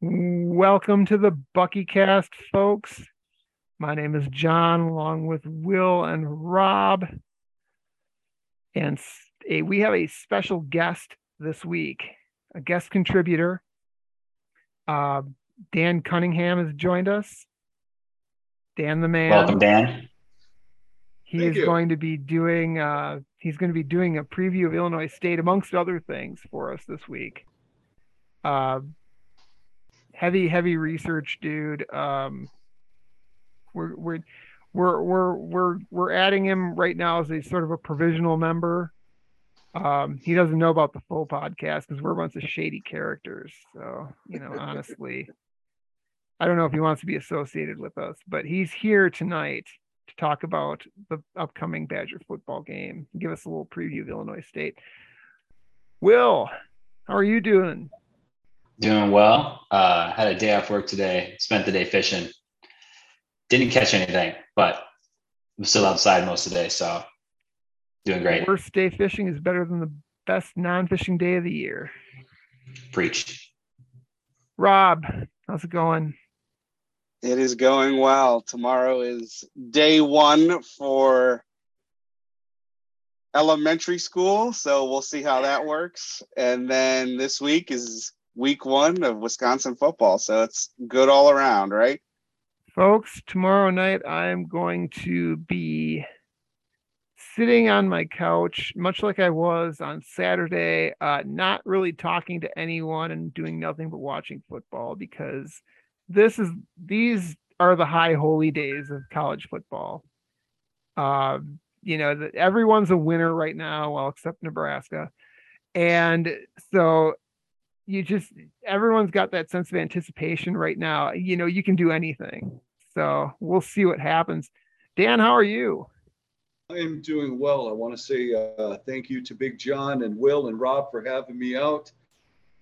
Welcome to the Bucky Cast, folks. My name is John, along with Will and Rob. And a, we have a special guest this week, a guest contributor. Uh, Dan Cunningham has joined us. Dan the man. Welcome, Dan. He Thank is you. going to be doing uh, he's going to be doing a preview of Illinois State, amongst other things, for us this week. Uh, heavy, heavy research dude. Um, we're we're we're we're we're we're adding him right now as a sort of a provisional member. Um, he doesn't know about the full podcast because we're a bunch of shady characters. So you know, honestly, I don't know if he wants to be associated with us, but he's here tonight to talk about the upcoming Badger football game. Give us a little preview of Illinois State. Will, how are you doing? Doing well. Uh, had a day off work today. Spent the day fishing. Didn't catch anything, but I'm still outside most of the day, so doing great. Worst day fishing is better than the best non-fishing day of the year. Preach. Rob, how's it going? It is going well. Tomorrow is day one for elementary school, so we'll see how that works. And then this week is week one of Wisconsin football. So it's good all around, right? Folks, tomorrow night I'm going to be sitting on my couch, much like I was on Saturday, uh, not really talking to anyone and doing nothing but watching football because this is these are the high holy days of college football. Uh, you know, that everyone's a winner right now, well, except Nebraska. And so you just everyone's got that sense of anticipation right now. You know, you can do anything. So we'll see what happens. Dan, how are you? I am doing well. I want to say uh, thank you to Big John and Will and Rob for having me out.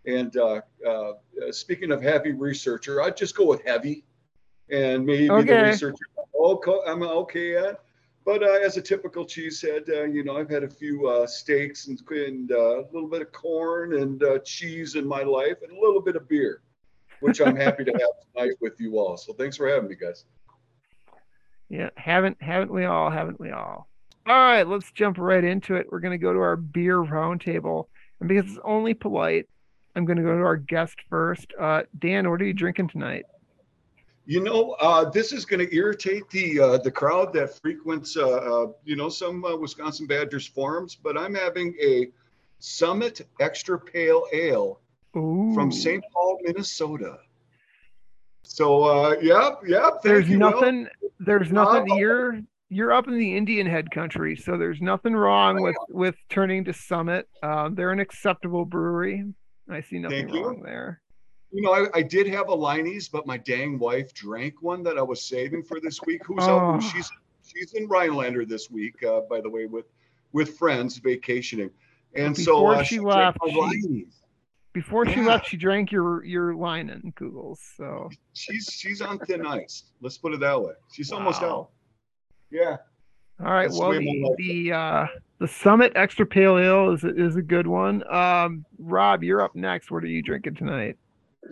And uh, uh, speaking of heavy researcher, I'd just go with heavy, and maybe okay. the researcher Okay, I'm okay at. But uh, as a typical cheesehead, uh, you know, I've had a few uh, steaks and, and uh, a little bit of corn and uh, cheese in my life and a little bit of beer, which I'm happy to have tonight with you all. So thanks for having me, guys. Yeah, haven't haven't we all? Haven't we all? All right, let's jump right into it. We're going to go to our beer roundtable, and because it's only polite, I'm going to go to our guest first. Uh, Dan, what are you drinking tonight? You know, uh, this is going to irritate the uh, the crowd that frequents, uh, uh you know, some uh, Wisconsin Badgers forums. But I'm having a Summit Extra Pale Ale Ooh. from St. Paul, Minnesota. So, uh, yep, yep. There's nothing. Will. There's nothing. you're you're up in the Indian head country, so there's nothing wrong with with turning to Summit. they're an acceptable brewery. I see nothing wrong there. You know, I, I, did have a Leinie's, but my dang wife drank one that I was saving for this week. Who's oh. out? She's she's in Rhinelander this week, uh, by the way, with with friends vacationing. And before so uh, she, she left, she, before yeah. she left, she drank your your Leinenkugels. So she's she's on thin ice. Let's put it that way. She's wow. almost out. Yeah. All right. That's well, the the, uh, the Summit Extra Pale Ale is is a good one. Um, Rob, you're up next. What are you drinking tonight?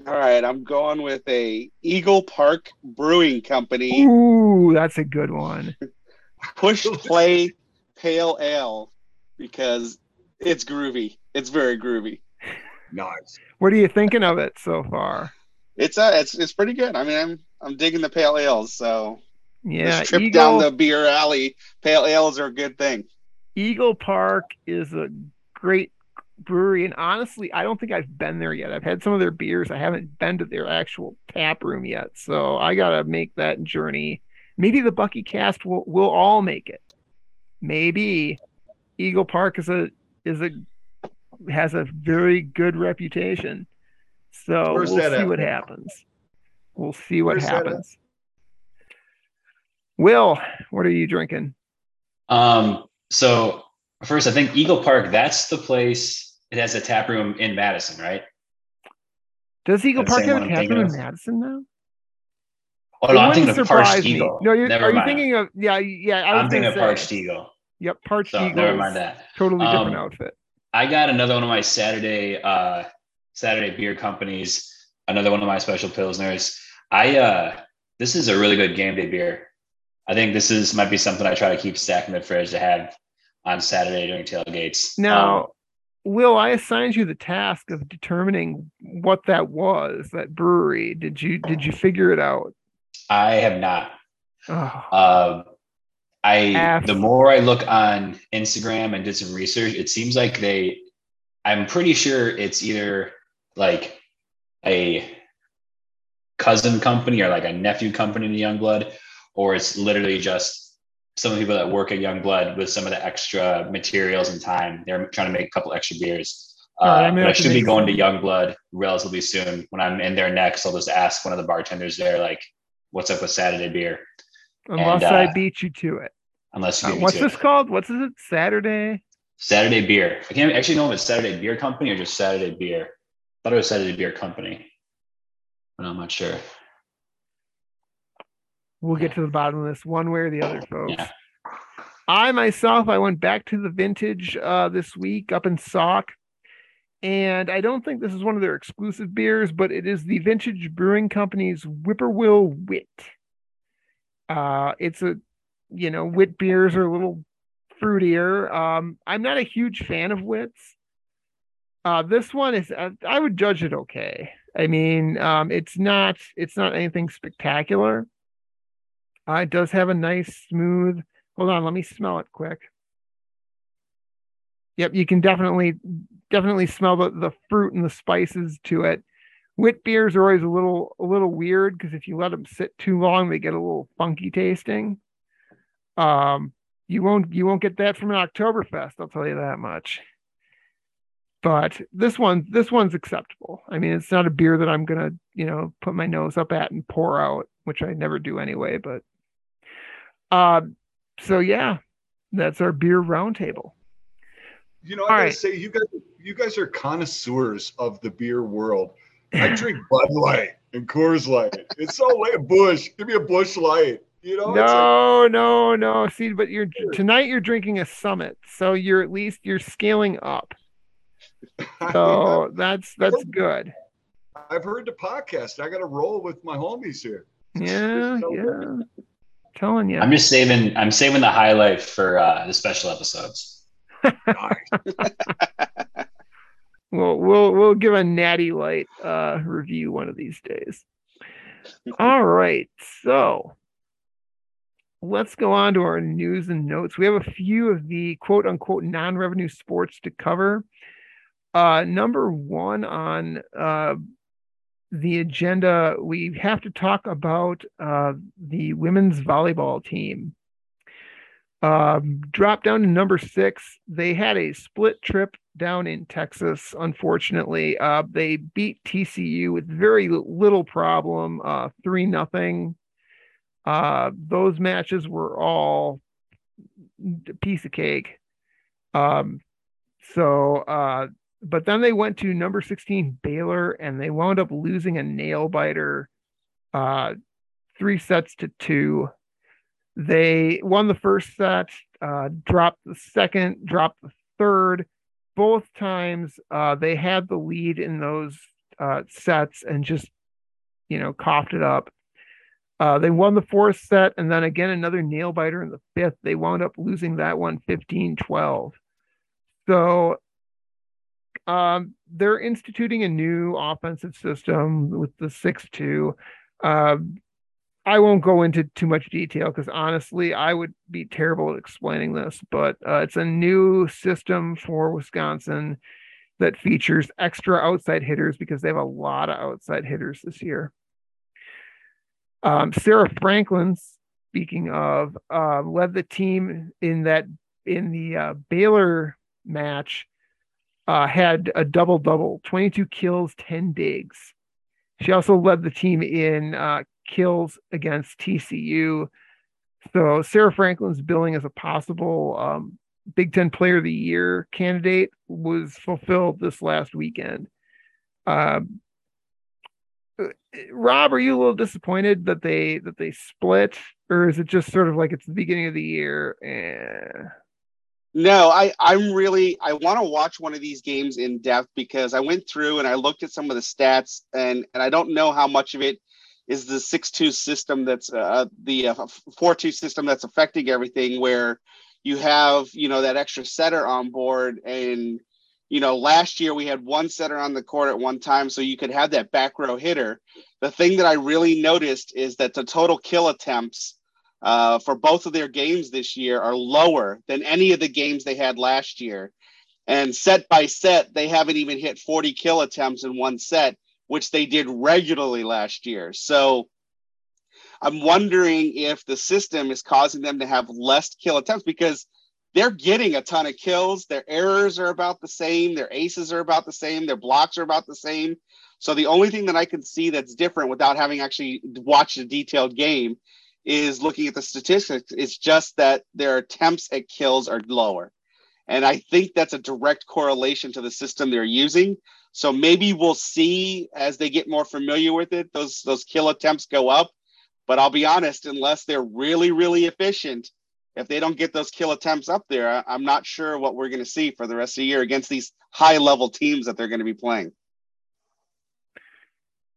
All right, I'm going with a Eagle Park Brewing Company. Ooh, that's a good one. Push play pale ale because it's groovy. It's very groovy. Nice. What are you thinking of it so far? It's uh it's it's pretty good. I mean, I'm I'm digging the pale ales, so yeah, this trip Eagle, down the beer alley, pale ales are a good thing. Eagle Park is a great brewery and honestly i don't think i've been there yet. I've had some of their beers. I haven't been to their actual tap room yet so i gotta make that journey. Maybe the bucky cast will will all make it. Maybe eagle park is a is a has a very good reputation. So Where's we'll see at? what happens. We'll see what Where's happens. Will what are you drinking? Um so first, I think Eagle Park, that's the place. It has a tap room in Madison, right? Does Eagle Park have a tap room in Madison now? Oh, no, I'm thinking of Parched Eagle. No, you're, are you thinking of yeah, yeah? I am thinking of Parched Eagle. Yep, Parched so, Eagle. Never mind that. Totally different um, outfit. I got another one of my Saturday uh Saturday beer companies. another one of my special pilsners. I uh, this is a really good game day beer. I think this is might be something I try to keep stacked in the fridge to have on Saturday during tailgates. Now, um, Will, I assigned you the task of determining what that was, that brewery. Did you did you figure it out? I have not. Oh. Uh, I the more I look on Instagram and did some research, it seems like they. I'm pretty sure it's either like a cousin company or like a nephew company to Youngblood, or it's literally just some of the people that work at Youngblood with some of the extra materials and time. They're trying to make a couple extra beers. Uh, right, I, should be going to Youngblood relatively soon. When I'm in there next, I'll just ask one of the bartenders there, like, "What's up with Saturday beer?" Unless and, uh, I beat you to it. Unless you uh, what's this it. called? What's it? Saturday. Saturday beer. I can't actually know if it's Saturday Beer Company or just Saturday Beer. I thought it was Saturday Beer Company, but I'm not sure. We'll get to the bottom of this one way or the other, folks. Yeah. I myself, I went back to the vintage uh, this week up in Sauk, and I don't think this is one of their exclusive beers, but it is the Vintage Brewing Company's Whippoorwill Wit. Uh, it's a, you know, wit beers are a little fruitier. Um, I'm not a huge fan of wits. Uh, this one is, uh, I would judge it okay. I mean, um, it's not, it's not anything spectacular. Uh, it does have a nice, smooth. Hold on, let me smell it quick. Yep, you can definitely, definitely smell the, the fruit and the spices to it. Wit beers are always a little a little weird because if you let them sit too long, they get a little funky tasting. Um, you won't you won't get that from an Oktoberfest, I'll tell you that much. But this one this one's acceptable. I mean, it's not a beer that I'm gonna you know put my nose up at and pour out, which I never do anyway. But uh, so yeah, that's our beer roundtable. You know, I All gotta right. say, you guys you guys are connoisseurs of the beer world I drink Bud Light and Coors Light. It's so late. Busch, give me a Busch Light. You know? No, like, no, no. See, but you're tonight. You're drinking a Summit, so you're at least you're scaling up. So that's that's good. I've heard the podcast. I got to roll with my homies here. Yeah, yeah. Telling you. I'm just saving. I'm saving the highlight for uh, the special episodes. We'll we'll we'll give a natty light uh, review one of these days. All right, so let's go on to our news and notes. We have a few of the quote unquote non-revenue sports to cover. Uh, number one on uh, the agenda, we have to talk about uh, the women's volleyball team. Um, dropped down to number six. They had a split trip down in Texas, unfortunately. Uh, they beat TCU with very little problem, uh, three nothing. Uh, those matches were all a piece of cake. Um, so, uh, but then they went to number 16 Baylor and they wound up losing a nail biter, uh, three sets to two. They won the first set, uh, dropped the second, dropped the third, both times uh, they had the lead in those uh, sets and just you know coughed it up. Uh, they won the fourth set and then again another nail biter in the fifth. They wound up losing that one 15 12. So um, they're instituting a new offensive system with the 6 2. Uh, I won't go into too much detail because honestly, I would be terrible at explaining this, but uh, it's a new system for Wisconsin that features extra outside hitters because they have a lot of outside hitters this year. Um, Sarah Franklin, speaking of, uh, led the team in that in the uh, Baylor match. Uh, had a double double, 22 kills, 10 digs. She also led the team in uh, kills against TCU. So Sarah Franklin's billing as a possible um, Big Ten Player of the Year candidate was fulfilled this last weekend. Um, Rob, are you a little disappointed that they that they split, or is it just sort of like it's the beginning of the year? Eh. No, I I'm really I want to watch one of these games in depth because I went through and I looked at some of the stats and and I don't know how much of it is the six two system that's uh, the uh, four two system that's affecting everything where you have you know that extra setter on board and you know last year we had one setter on the court at one time so you could have that back row hitter. The thing that i really noticed is that the total kill attempts uh, for both of their games this year are lower than any of the games they had last year. And set by set, they haven't even hit 40 kill attempts in one set, which they did regularly last year. So I'm wondering if the system is causing them to have less kill attempts because they're getting a ton of kills. Their errors are about the same. Their aces are about the same. Their blocks are about the same. So the only thing that I can see that's different without having actually watched a detailed game is looking at the statistics. It's just that their attempts at kills are lower. And I think that's a direct correlation to the system they're using. So maybe we'll see as they get more familiar with it, those those kill attempts go up. But I'll be honest, unless they're really, really efficient, if they don't get those kill attempts up there, I'm not sure what we're going to see for the rest of the year against these high level teams that they're going to be playing.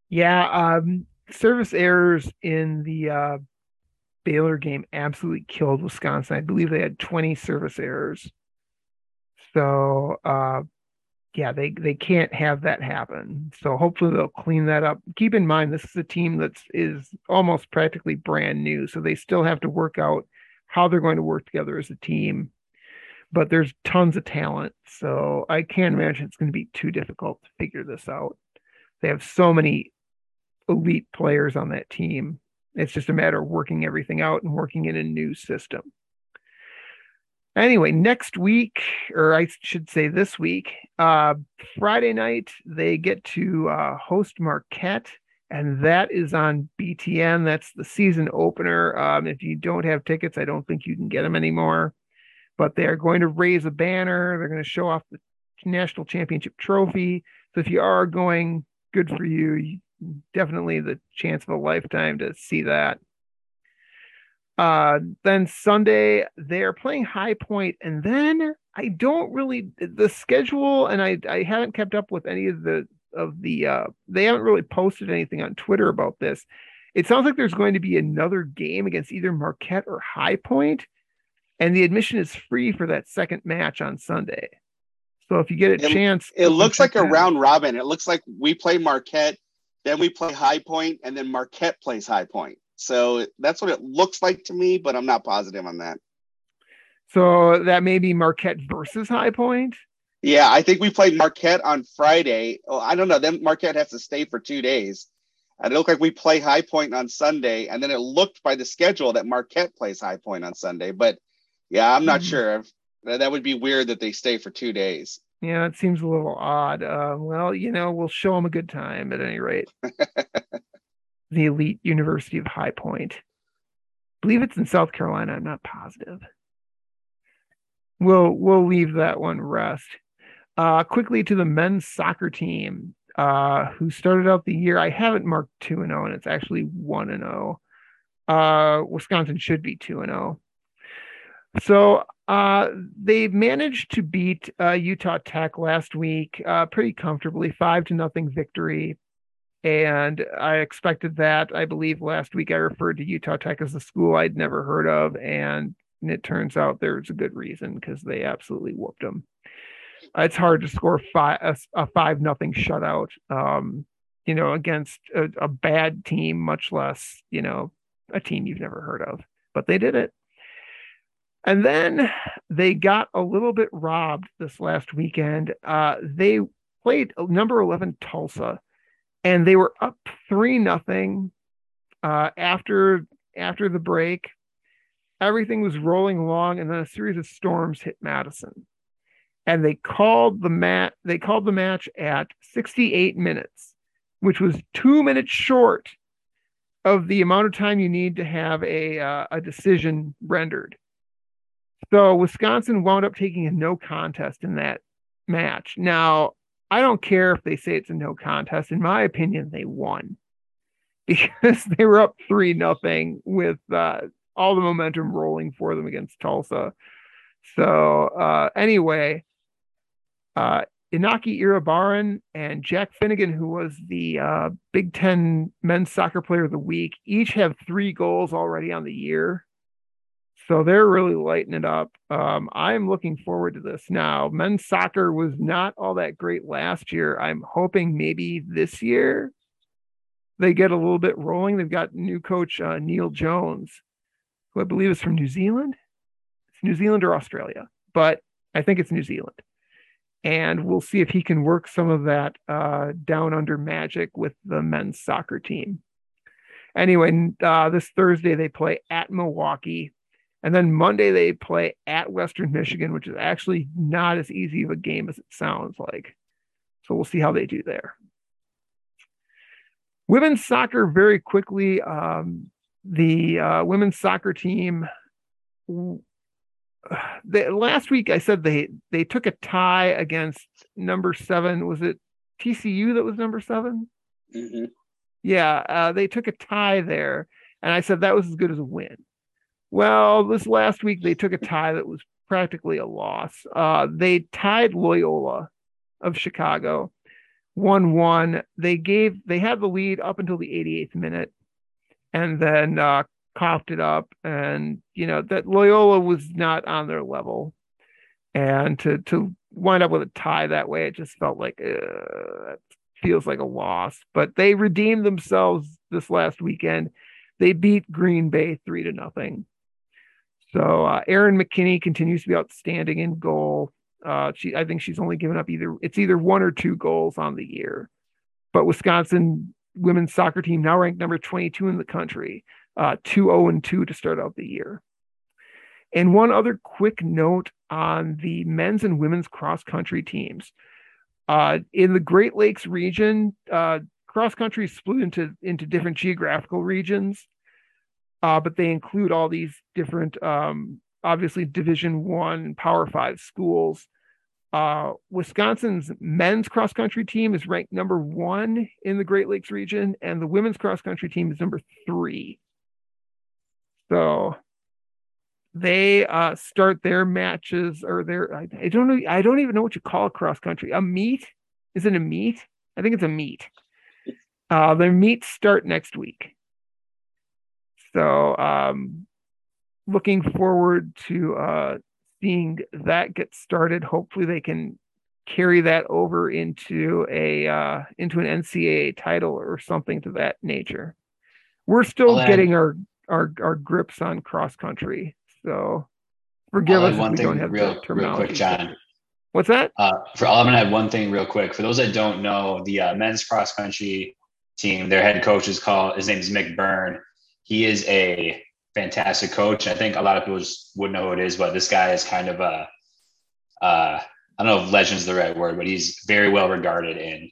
Yeah, um, service errors in the uh, Baylor game absolutely killed Wisconsin. I believe they had 20 service errors. So uh, yeah, they they can't have that happen. So hopefully they'll clean that up. Keep in mind this is a team that's is almost practically brand new, so they still have to work out how they're going to work together as a team. But there's tons of talent, so I can't imagine it's going to be too difficult to figure this out. They have so many elite players on that team it's just a matter of working everything out and working in a new system. Anyway, next week, or I should say this week, uh, Friday night, they get to uh, host Marquette, and that is on BTN. That's the season opener. Um, if you don't have tickets, I don't think you can get them anymore. But they are going to raise a banner. They're going to show off the national championship trophy. So if you are going, good for you definitely the chance of a lifetime to see that. Uh, then Sunday they're playing High Point, and then I don't really the schedule, and I I haven't kept up with any of the of the uh, they haven't really posted anything on Twitter about this. It sounds like there's going to be another game against either Marquette or High Point, and the admission is free for that second match on Sunday. So if you get a it, chance, it looks like a round robin. It looks like we play Marquette then we play High Point, and then Marquette plays High Point. So that's what it looks like to me, but I'm not positive on that. So that may be Marquette versus High Point. Yeah, I think we played Marquette on Friday. Oh, I don't know. Then Marquette has to stay for two days. And it looked like we play High Point on Sunday, and then it looked by the schedule that Marquette plays High Point on Sunday. But yeah, I'm not mm-hmm. sure. That would be weird that they stay for two days. Yeah, it seems a little odd. Uh, well, you know, we'll show them a good time at any rate. the elite University of High Point. I believe it's in South Carolina. I'm not positive. We'll we'll leave that one rest. Uh, quickly to the men's soccer team, uh, who started out the year. I haven't marked two and zero, oh, and it's actually one and zero. Oh. Uh, Wisconsin should be two and zero. So uh, they managed to beat uh, Utah Tech last week uh, pretty comfortably, five to nothing victory. And I expected that. I believe last week I referred to Utah Tech as a school I'd never heard of, and it turns out there's a good reason because they absolutely whooped them. It's hard to score five a, a five nothing shutout, um, you know, against a, a bad team, much less you know a team you've never heard of. But they did it. And then they got a little bit robbed this last weekend. Uh, they played number 11 Tulsa and they were up 3 nothing uh, after after the break. Everything was rolling along and then a series of storms hit Madison. And they called the mat they called the match at 68 minutes, which was 2 minutes short of the amount of time you need to have a uh, a decision rendered. So Wisconsin wound up taking a no contest in that match. Now, I don't care if they say it's a no contest. In my opinion, they won because they were up three nothing with uh, all the momentum rolling for them against Tulsa. So uh, anyway, uh, Inaki Iribarren and Jack Finnegan, who was the uh, Big Ten Men's Soccer Player of the Week, each have three goals already on the year. So they're really lighting it up. Um, I'm looking forward to this now. Men's soccer was not all that great last year. I'm hoping maybe this year they get a little bit rolling. They've got new coach uh, Neil Jones, who I believe is from New Zealand. It's New Zealand or Australia, but I think it's New Zealand. And we'll see if he can work some of that uh, down under magic with the men's soccer team. Anyway, uh, this Thursday they play at Milwaukee. And then Monday they play at Western Michigan, which is actually not as easy of a game as it sounds like. So we'll see how they do there. Women's soccer, very quickly. Um, the uh, women's soccer team. The, last week I said they they took a tie against number seven. Was it TCU that was number 7 mm-hmm. Yeah, uh, they took a tie there, and I said that was as good as a win. Well, this last week they took a tie that was practically a loss. Uh, they tied Loyola of Chicago, one one. They gave they had the lead up until the 88th minute, and then uh, coughed it up. And you know that Loyola was not on their level, and to to wind up with a tie that way, it just felt like uh, feels like a loss. But they redeemed themselves this last weekend. They beat Green Bay three to nothing. So uh, Erin McKinney continues to be outstanding in goal. Uh, she, I think she's only given up either it's either one or two goals on the year. But Wisconsin women's soccer team now ranked number 22 in the country, uh, 2 0 and 2 to start out the year. And one other quick note on the men's and women's cross country teams. Uh, in the Great Lakes region, uh, cross country is split into, into different geographical regions uh, but they include all these different, um, obviously Division One Power Five schools. Uh, Wisconsin's men's cross country team is ranked number one in the Great Lakes region, and the women's cross country team is number three. So they uh, start their matches or their I, I, don't know I don't even know what you call cross country a meet? Is it a meet? I think it's a meet. Uh, their meets start next week so um, looking forward to uh, seeing that get started. Hopefully they can carry that over into a uh, into an NCAA title or something to that nature. We're still I'll getting add, our, our our grips on cross country, so forgive us don't have real, real quick, John. What's that? Uh, for I'm gonna add one thing real quick. For those that don't know, the uh, men's cross country team, their head coach is called his name is Mick Byrne he is a fantastic coach. I think a lot of people just wouldn't know who it is, but this guy is kind of a, uh, I don't know if is the right word, but he's very well regarded in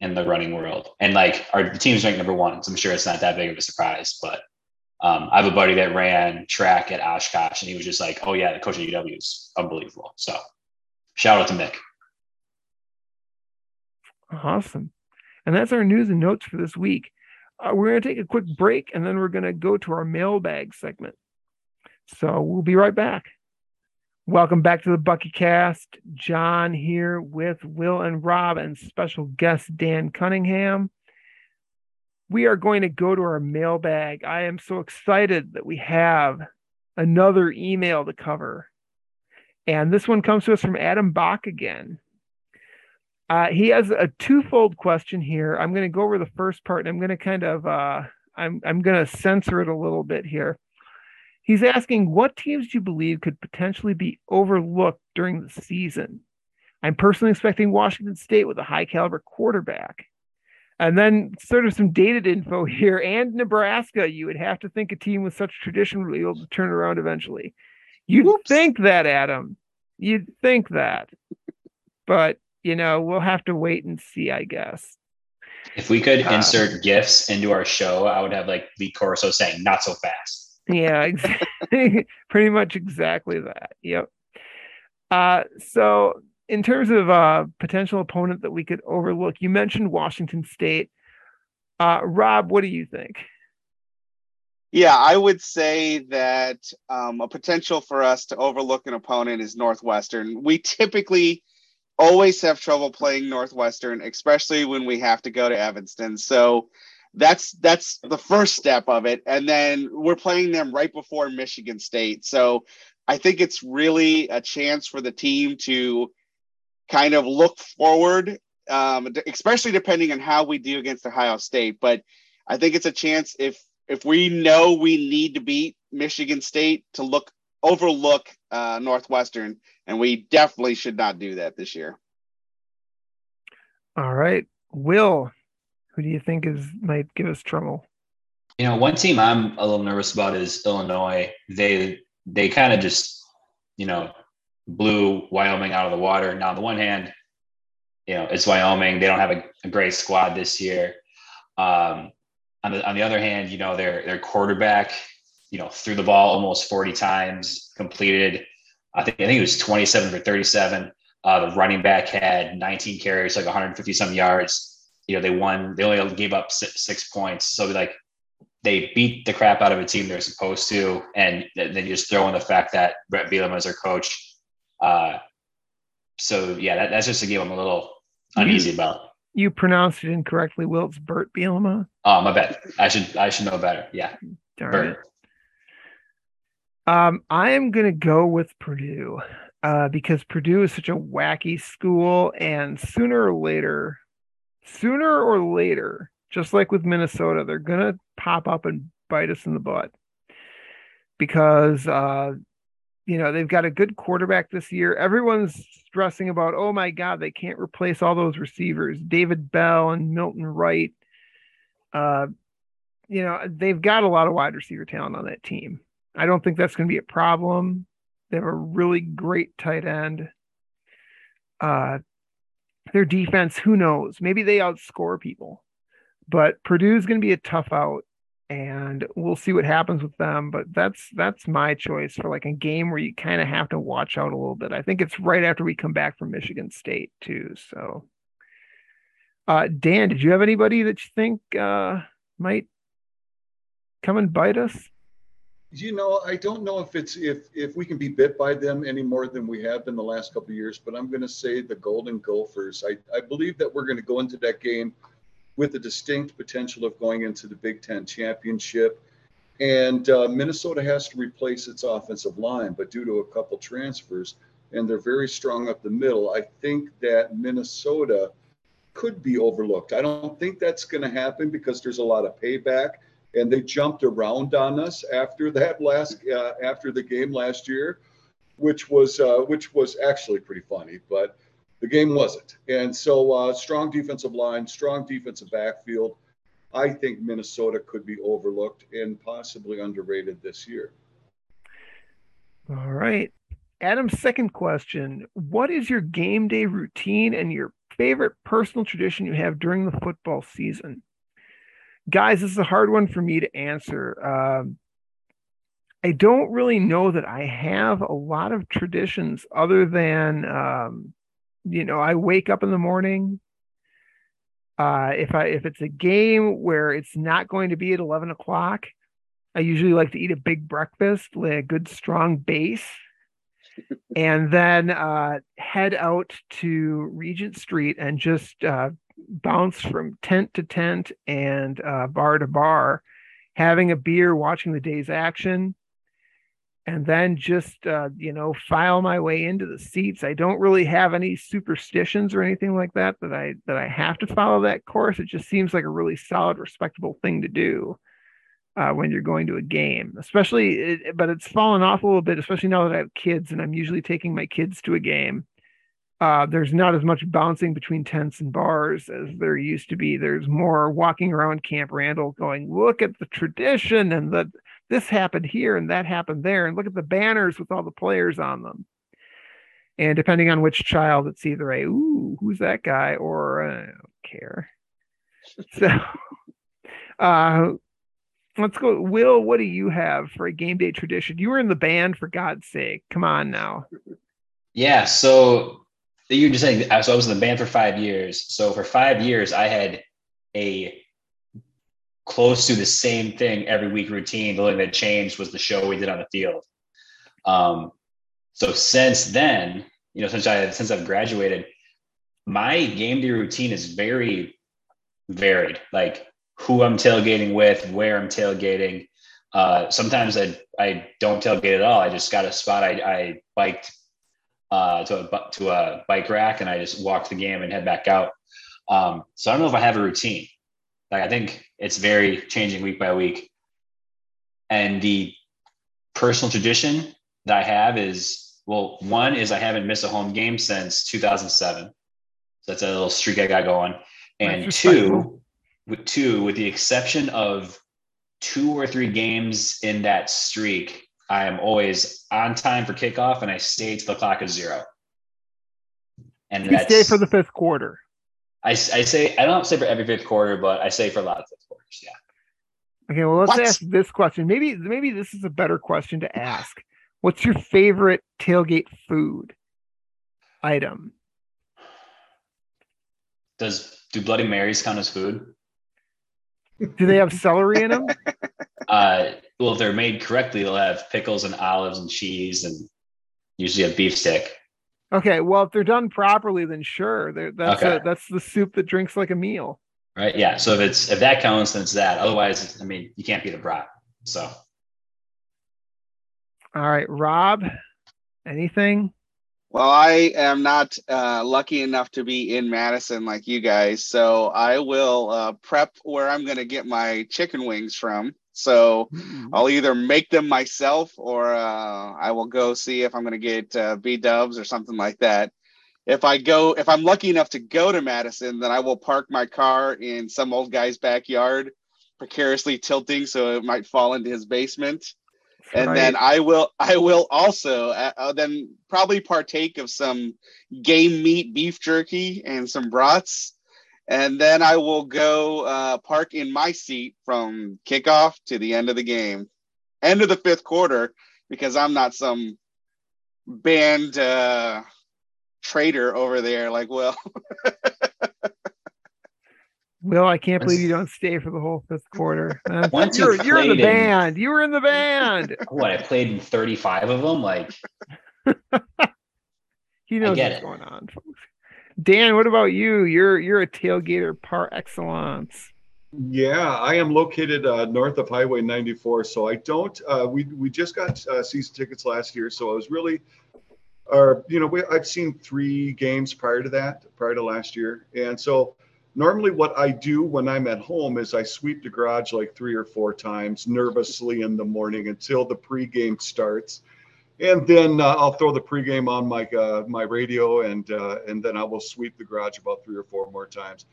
in the running world. And like our team's ranked number one, so I'm sure it's not that big of a surprise. But um, I have a buddy that ran track at Oshkosh, and he was just like, "Oh yeah, the coach at UW is unbelievable." So shout out to Mick. Awesome. And that's our news and notes for this week. Uh, we're going to take a quick break and then we're going to go to our mailbag segment. So we'll be right back. Welcome back to the Bucky Cast. John here with Will and Rob and special guest Dan Cunningham. We are going to go to our mailbag. I am so excited that we have another email to cover. And this one comes to us from Adam Bach again. Uh, he has a twofold question here. I'm going to go over the first part, and I'm going to kind of uh, I'm I'm going to censor it a little bit here. He's asking what teams do you believe could potentially be overlooked during the season? I'm personally expecting Washington State with a high caliber quarterback. And then sort of some dated info here and Nebraska, you would have to think a team with such tradition would be able to turn around eventually. You'd Oops. think that, Adam. You'd think that. But you know, we'll have to wait and see, I guess. If we could uh, insert gifts into our show, I would have like Lee Corso saying, not so fast. Yeah, exactly. pretty much exactly that. Yep. Uh, so, in terms of uh, potential opponent that we could overlook, you mentioned Washington State. Uh, Rob, what do you think? Yeah, I would say that um, a potential for us to overlook an opponent is Northwestern. We typically always have trouble playing Northwestern, especially when we have to go to Evanston. So that's that's the first step of it, and then we're playing them right before Michigan State. So I think it's really a chance for the team to kind of look forward, um, especially depending on how we do against Ohio State. But I think it's a chance if if we know we need to beat Michigan State to look overlook uh, Northwestern, and we definitely should not do that this year. All right, Will, who do you think is might give us trouble? You know, one team I'm a little nervous about is Illinois. They they kind of just you know blew Wyoming out of the water. Now, on the one hand, you know it's Wyoming. They don't have a, a great squad this year. Um, on the on the other hand, you know, their their quarterback, you know, threw the ball almost 40 times, completed. I think I think it was 27 for 37. Uh, the running back had 19 carries, like 150 some yards. You know, they won. They only gave up six, six points. So like they beat the crap out of a team they're supposed to, and then you just throw in the fact that Bret Bielema is their coach. Uh, so yeah, that, that's just a game I'm a little uneasy about you pronounced it incorrectly. Will it's Bert Bielema? Oh, my bad. I should I should know better. Yeah. Darn Bert. It. Um, I am gonna go with Purdue, uh, because Purdue is such a wacky school, and sooner or later, sooner or later, just like with Minnesota, they're gonna pop up and bite us in the butt because uh, you know, they've got a good quarterback this year. Everyone's stressing about, oh my God, they can't replace all those receivers, David Bell and Milton Wright. Uh, you know, they've got a lot of wide receiver talent on that team. I don't think that's going to be a problem. They have a really great tight end. Uh, their defense, who knows? Maybe they outscore people, but Purdue's going to be a tough out and we'll see what happens with them. But that's that's my choice for like a game where you kind of have to watch out a little bit. I think it's right after we come back from Michigan State too. So, uh, Dan, did you have anybody that you think uh, might come and bite us? You know, I don't know if it's if if we can be bit by them any more than we have been the last couple of years, but I'm going to say the Golden Gophers. I, I believe that we're going to go into that game with the distinct potential of going into the Big Ten championship. And uh, Minnesota has to replace its offensive line, but due to a couple transfers, and they're very strong up the middle, I think that Minnesota could be overlooked. I don't think that's going to happen because there's a lot of payback, and they jumped around on us after that last uh, after the game last year, which was uh, which was actually pretty funny. But the game wasn't. And so, uh, strong defensive line, strong defensive backfield. I think Minnesota could be overlooked and possibly underrated this year. All right. Adam's second question What is your game day routine and your favorite personal tradition you have during the football season? Guys, this is a hard one for me to answer. Um, I don't really know that I have a lot of traditions other than um, you know, I wake up in the morning. Uh, if I if it's a game where it's not going to be at eleven o'clock, I usually like to eat a big breakfast, lay a good strong base, and then uh, head out to Regent Street and just uh, bounce from tent to tent and uh, bar to bar, having a beer, watching the day's action, and then just uh, you know file my way into the seats. I don't really have any superstitions or anything like that that i that i have to follow that course. It just seems like a really solid respectable thing to do uh, when you're going to a game especially it, but it's fallen off a little bit especially now that i have kids and i'm usually taking my kids to a game uh, there's not as much bouncing between tents and bars as there used to be. There's more walking around Camp Randall going, look at the tradition and the this happened here and that happened there and look at the banners with all the players on them. And depending on which child it's either a ooh who's that guy? or uh, i don't care. So uh let's go will what do you have for a game day tradition? You were in the band for god's sake. Come on now. Yeah so you were just saying so i was in the band for five years so for five years i had a close to the same thing every week routine. The only thing that changed was the show we did on the field. Um, so since then, you know, since I since I've graduated, my game day routine is very varied. Like who I'm tailgating with, where I'm tailgating. Uh, sometimes I I don't tailgate at all. I just got a spot. I, I biked uh, to a to a bike rack and I just walked the game and head back out. Um, so I don't know if I have a routine. Like I think it's very changing week by week. And the personal tradition that I have is well, one is I haven't missed a home game since 2007. So that's a little streak I got going. And two, with two, with the exception of two or three games in that streak, I am always on time for kickoff and I stay to the clock is zero. And you stay for the fifth quarter. I, I say I don't say for every fifth quarter, but I say for a lot of fifth quarters. Yeah. Okay, well let's what? ask this question. Maybe maybe this is a better question to ask. What's your favorite tailgate food item? Does do Bloody Marys count as food? Do they have celery in them? Uh, well, if they're made correctly, they'll have pickles and olives and cheese and usually a beef stick. Okay, well, if they're done properly, then sure. They're, that's okay. a, that's the soup that drinks like a meal. Right. Yeah. So if it's if that counts, then it's that. Otherwise, I mean, you can't beat a brat. So. All right, Rob. Anything? Well, I am not uh, lucky enough to be in Madison like you guys, so I will uh, prep where I'm going to get my chicken wings from. So mm-hmm. I'll either make them myself or uh, I will go see if I'm going to get uh, B Dubs or something like that. If I go, if I'm lucky enough to go to Madison, then I will park my car in some old guy's backyard, precariously tilting so it might fall into his basement and then I will I will also uh, uh, then probably partake of some game meat beef jerky and some brats, and then I will go uh, park in my seat from kickoff to the end of the game, end of the fifth quarter, because I'm not some band uh, trader over there like well. Will, I can't believe you don't stay for the whole fifth quarter. Uh, Once you're, you you're in the band. In, you were in the band. What I played in 35 of them. Like he knows what's it. going on, folks. Dan, what about you? You're you're a tailgater par excellence. Yeah, I am located uh, north of Highway 94, so I don't. Uh, we we just got uh, season tickets last year, so I was really, or you know, we, I've seen three games prior to that, prior to last year, and so normally what I do when I'm at home is I sweep the garage like three or four times nervously in the morning until the pregame starts. And then uh, I'll throw the pregame on my uh, my radio, and uh, and then I will sweep the garage about three or four more times.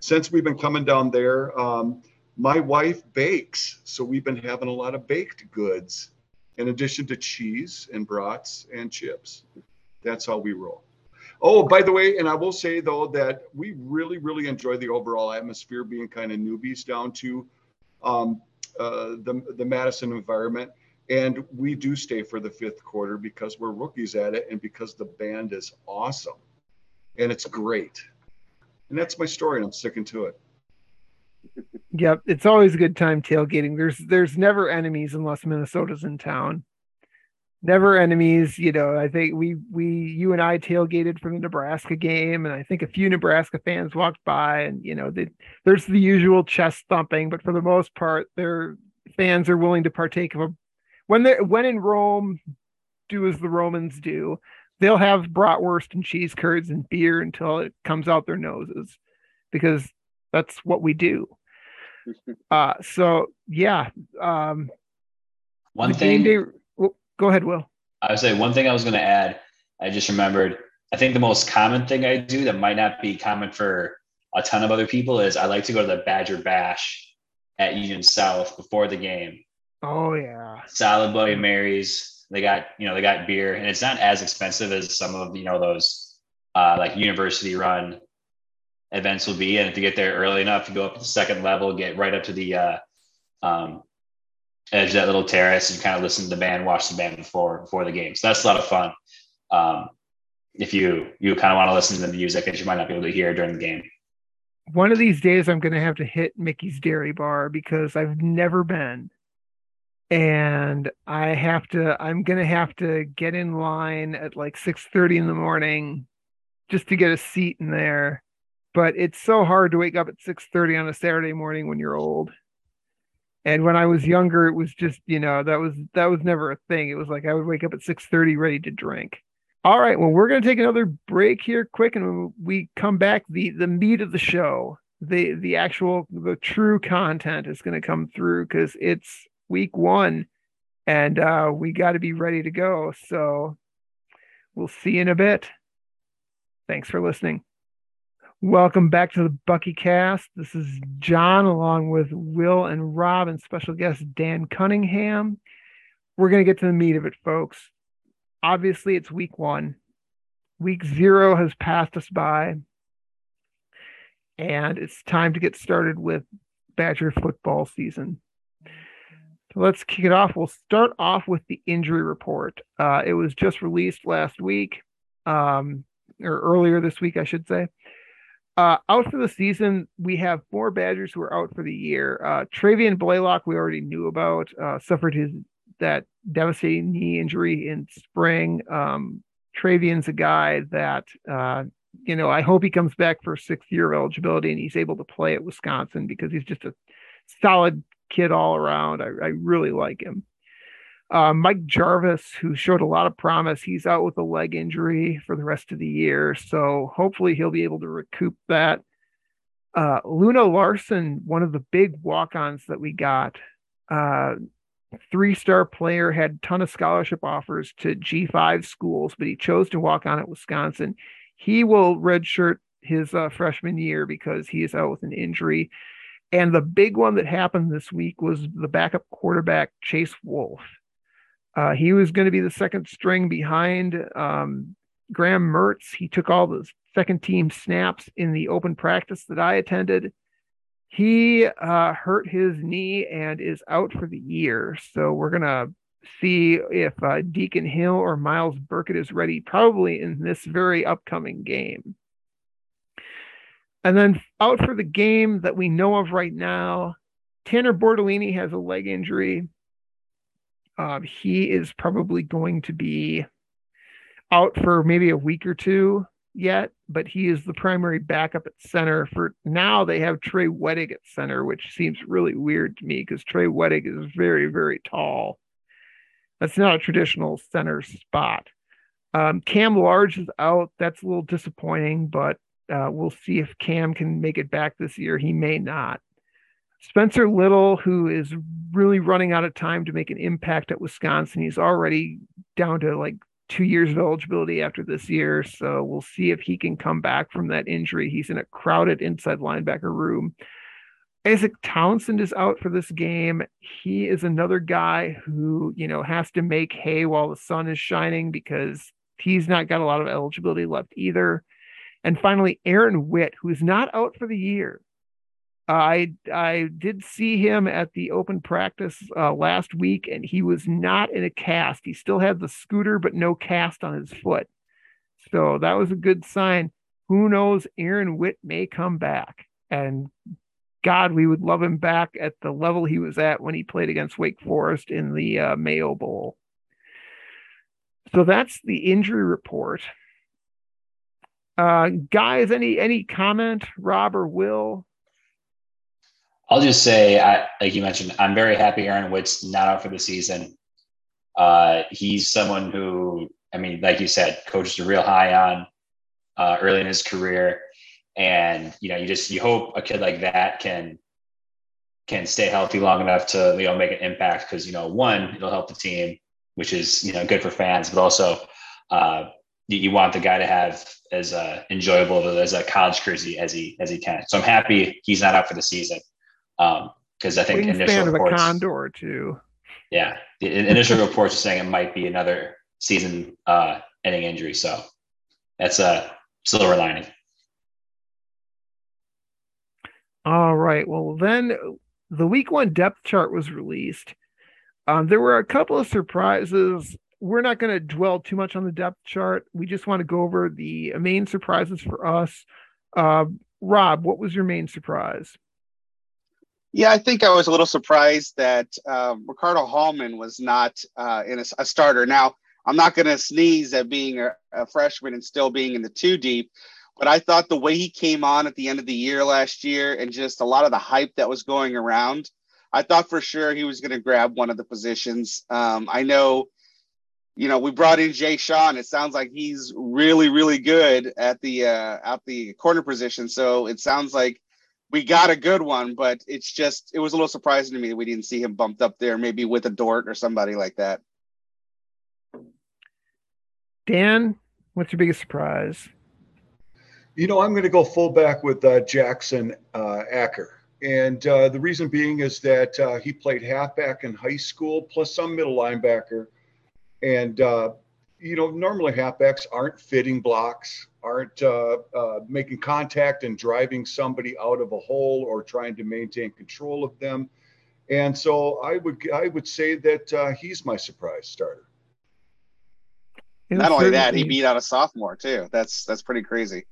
Since we've been coming down there, um, my wife bakes, so we've been having a lot of baked goods, in addition to cheese and brats and chips. That's how we roll. Oh, by the way, and I will say though that we really, really enjoy the overall atmosphere, being kind of newbies down to um, uh, the the Madison environment, and we do stay for the fifth quarter because we're rookies at it, and because the band is awesome, and it's great, and that's my story, and I'm sticking to it. Yep, it's always a good time tailgating. There's there's never enemies unless Minnesota's in town never enemies. You know, I think we we you and I tailgated from the Nebraska game, and I think a few Nebraska fans walked by, and you know, there's the usual chest thumping, but for the most part, their fans are willing to partake of a when they when in Rome, do as the Romans do. They'll have bratwurst and cheese curds and beer until it comes out their noses, because that's what we do. Uh, so yeah. Um, One thing. Day, Go ahead, Will. I would say one thing I was going to add. I just remembered. I think the most common thing I do that might not be common for a ton of other people is I like to go to the Badger Bash at Union South before the game. Oh yeah. Solid Bloody Marys. They got you know they got beer and it's not as expensive as some of you know those uh, like university run events will be. And if you get there early enough, you go up to the second level, get right up to the uh, um, edge of that little terrace and kind of listen to the band, watch the band before before the game. So that's a lot of fun. Um, if you you kind of want to listen to the music that you might not be able to hear during the game. one of these days I'm going to have to hit Mickey's Dairy Bar because I've never been. And I have to I'm to have to get in line at like 6:30 in the morning just to get a seat in there. But it's so hard to wake up at 6:30 on a Saturday morning when you're old. And when I was younger, it was just, you know, that was that was never a thing. It was like I would wake up at 6:30 ready to drink. All right, well, we're to take another break here quick and when we come back the the meat of the show, the the actual the true content is going to come through cuz it's week 1 and uh we got to be ready to go. So we'll see you in a bit. Thanks for listening. Welcome back to the Bucky Cast. This is John along with Will and Rob and special guest Dan Cunningham. We're going to get to the meat of it, folks. Obviously, it's week one. Week zero has passed us by, and it's time to get started with Badger football season. Let's kick it off. We'll start off with the injury report. Uh, it was just released last week, um, or earlier this week, I should say. Uh, out for the season, we have four Badgers who are out for the year. Uh, Travian Blaylock, we already knew about, uh, suffered his that devastating knee injury in spring. Um, Travian's a guy that uh, you know I hope he comes back for sixth year eligibility and he's able to play at Wisconsin because he's just a solid kid all around. I, I really like him. Uh, Mike Jarvis, who showed a lot of promise, he's out with a leg injury for the rest of the year. So hopefully he'll be able to recoup that. Uh, Luna Larson, one of the big walk ons that we got, uh, three star player, had ton of scholarship offers to G5 schools, but he chose to walk on at Wisconsin. He will redshirt his uh, freshman year because he is out with an injury. And the big one that happened this week was the backup quarterback, Chase Wolf. Uh, he was going to be the second string behind um, Graham Mertz. He took all the second team snaps in the open practice that I attended. He uh, hurt his knee and is out for the year. So we're going to see if uh, Deacon Hill or Myles Burkett is ready, probably in this very upcoming game. And then out for the game that we know of right now, Tanner Bortolini has a leg injury. Um, he is probably going to be out for maybe a week or two yet, but he is the primary backup at center. For now, they have Trey Wedig at center, which seems really weird to me because Trey Wedig is very, very tall. That's not a traditional center spot. Um, Cam Large is out. That's a little disappointing, but uh, we'll see if Cam can make it back this year. He may not. Spencer Lytle, who is really running out of time to make an impact at Wisconsin, he's already down to like two years of eligibility after this year. So we'll see if he can come back from that injury. He's in a crowded inside linebacker room. Isaac Townsend is out for this game. He is another guy who, you know, has to make hay while the sun is shining because he's not got a lot of eligibility left either. And finally, Aaron Witt, who is not out for the year. I I did see him at the open practice uh, last week, and he was not in a cast. He still had the scooter, but no cast on his foot. So that was a good sign. Who knows? Aaron Witt may come back, and God, we would love him back at the level he was at when he played against Wake Forest in the uh, Mayo Bowl. So that's the injury report. Uh, guys, any any comment, Rob or Will? I'll just say, I, like you mentioned, I'm very happy Aaron Witt's not out for the season. Uh, he's someone who, I mean, like you said, coaches are real high on uh, early in his career, and you know, you just you hope a kid like that can can stay healthy long enough to you know make an impact because you know one it'll help the team, which is you know good for fans, but also uh, you, you want the guy to have as uh, enjoyable as a college jersey as he as he can. So I'm happy he's not out for the season because um, I think Wingspan initial reports, of a condor too. Yeah, the initial reports are saying it might be another season uh, ending injury. So that's a silver lining. All right. Well, then the week one depth chart was released. Um, there were a couple of surprises. We're not going to dwell too much on the depth chart. We just want to go over the main surprises for us. Uh, Rob, what was your main surprise? Yeah, I think I was a little surprised that um, Ricardo Hallman was not uh, in a, a, starter. Now, I'm not going to sneeze at being a, a, freshman and still being in the two deep, but I thought the way he came on at the end of the year last year and just a lot of the hype that was going around, I thought for sure he was going to grab one of the positions. Um, I know, you know, we brought in Jay Shaw. It sounds like he's really, really good at the uh, at the corner position. So it sounds like we got a good one, but it's just it was a little surprising to me that we didn't see him bumped up there, maybe with a Dort or somebody like that. Dan, what's your biggest surprise? You know, I'm going to go fullback with uh, Jackson uh, Acker. And uh, the reason being is that uh, he played halfback in high school, plus some middle linebacker. And, uh, you know, normally halfbacks aren't fitting blocks aren't uh, uh, making contact and driving somebody out of a hole or trying to maintain control of them. And so I would I would say that uh, he's my surprise starter. Not only that, he beat out a sophomore too. That's that's pretty crazy.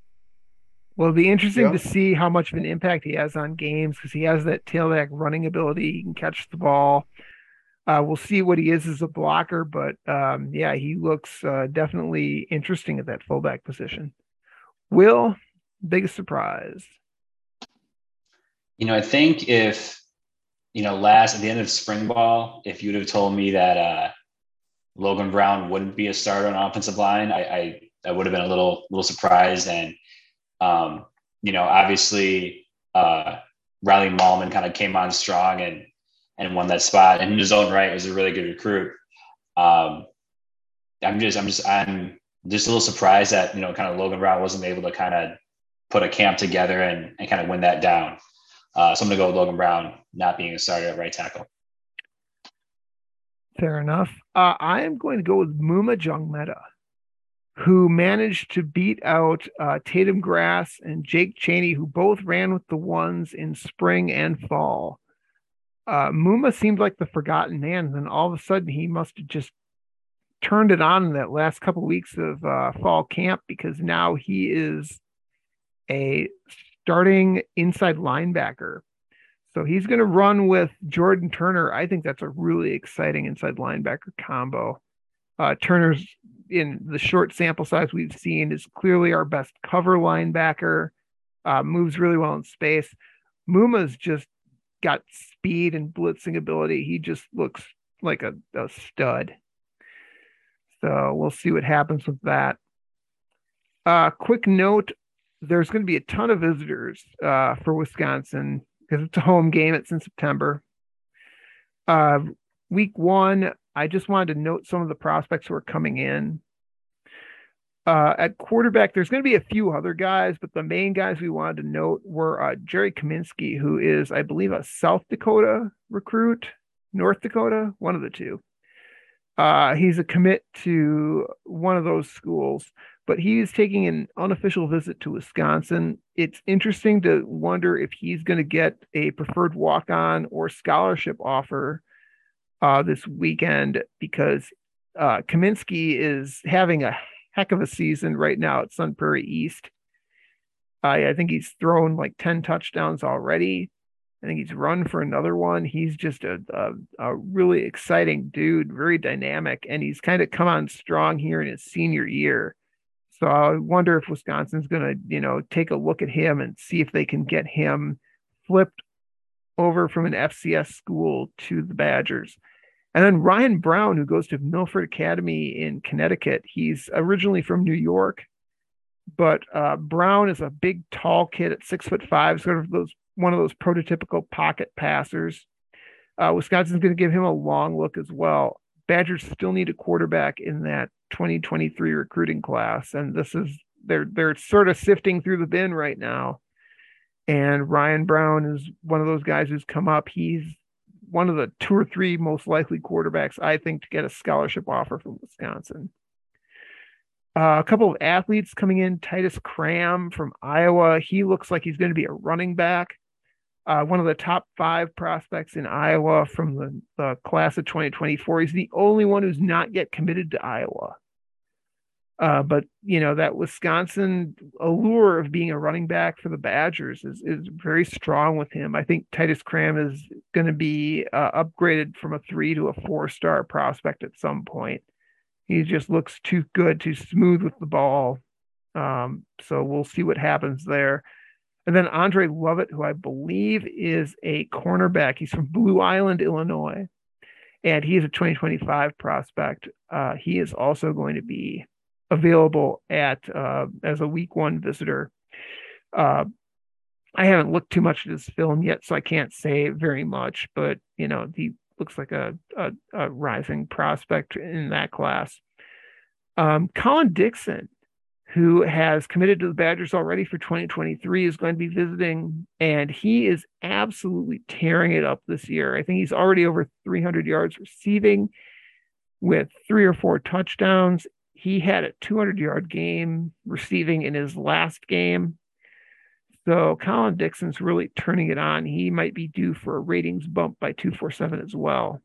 Well, it'll be interesting yeah. to see how much of an impact he has on games because he has that tailback running ability. He can catch the ball. Uh, we'll see what he is as a blocker, but um, yeah, he looks uh, definitely interesting at that fullback position. Will, biggest surprise? You know, I think if you know, last at the end of spring ball, if you'd have told me that uh, Logan Brown wouldn't be a starter on offensive line, I, I, I would have been a little little surprised. And um, you know, obviously, uh, Riley Mahlman kind of came on strong and and won that spot. And in his own right, was a really good recruit. Um, I'm just, I'm just, I'm just a little surprised that you know, kind of Logan Brown wasn't able to kind of put a camp together and, and kind of win that down. Uh, so I'm going to go with Logan Brown not being a starter at right tackle. Fair enough. Uh, I am going to go with Muma Njongmeta, who managed to beat out uh, Tatum Grass and Jake Chaney, who both ran with the ones in spring and fall uh, Muma seemed like the forgotten man. And then all of a sudden, he must have just turned it on in that last couple of weeks of uh, fall camp because now he is a starting inside linebacker. So he's going to run with Jordan Turner. I think that's a really exciting inside linebacker combo. Uh, Turner's in the short sample size we've seen is clearly our best cover linebacker. Uh, moves really well in space. Muma's just got speed and blitzing ability. He just looks like a, a stud. So we'll see what happens with that. Uh, quick note there's going to be a ton of visitors uh, for Wisconsin because it's a home game. It's in September. Uh, week one, I just wanted to note some of the prospects who are coming in. Uh, at quarterback, there's going to be a few other guys, but the main guys we wanted to note were uh, Jerry Kaminsky, who is, I believe, a South Dakota recruit, North Dakota, one of the two. Uh, he's a commit to one of those schools, but he's taking an unofficial visit to Wisconsin. It's interesting to wonder if he's going to get a preferred walk on or scholarship offer uh, this weekend because uh, Kaminsky is having a heck of a season right now at Sun Prairie East. I, I think he's thrown like 10 touchdowns already. I think he's run for another one. He's just a, a, a really exciting dude, very dynamic, and he's kind of come on strong here in his senior year. So I wonder if Wisconsin's going to, you know, take a look at him and see if they can get him flipped over from an FCS school to the Badgers. And then Ryan Brown, who goes to Milford Academy in Connecticut, he's originally from New York, but uh, Brown is a big, tall kid at six foot five, sort of those one of those prototypical pocket passers. Uh, Wisconsin's going to give him a long look as well. Badgers still need a quarterback in that 2023 recruiting class, and this is they're they're sort of sifting through the bin right now. And Ryan Brown is one of those guys who's come up. He's one of the two or three most likely quarterbacks, I think, to get a scholarship offer from Wisconsin. Uh, a couple of athletes coming in. Titus Cram from Iowa. He looks like he's going to be a running back. Uh, one of the top five prospects in Iowa from the, the class of 2024. He's the only one who's not yet committed to Iowa. Uh, but you know that Wisconsin allure of being a running back for the Badgers is is very strong with him. I think Titus Cram is going to be uh, upgraded from a three to a four star prospect at some point. He just looks too good, too smooth with the ball. Um, so we'll see what happens there. And then Andre Lovett, who I believe is a cornerback. He's from Blue Island, Illinois, and he is a 2025 prospect. Uh, he is also going to be available at uh, as a week one visitor. Uh, I haven't looked too much at this film yet, so I can't say very much. But you know, he looks like a, a, a rising prospect in that class. Um, Colin Dixon, who has committed to the Badgers already for 2023, is going to be visiting, and he is absolutely tearing it up this year. I think he's already over 300 yards receiving with three or four touchdowns he had a 200 yard game receiving in his last game. So Colin Dixon's really turning it on. He might be due for a ratings bump by 247 as well.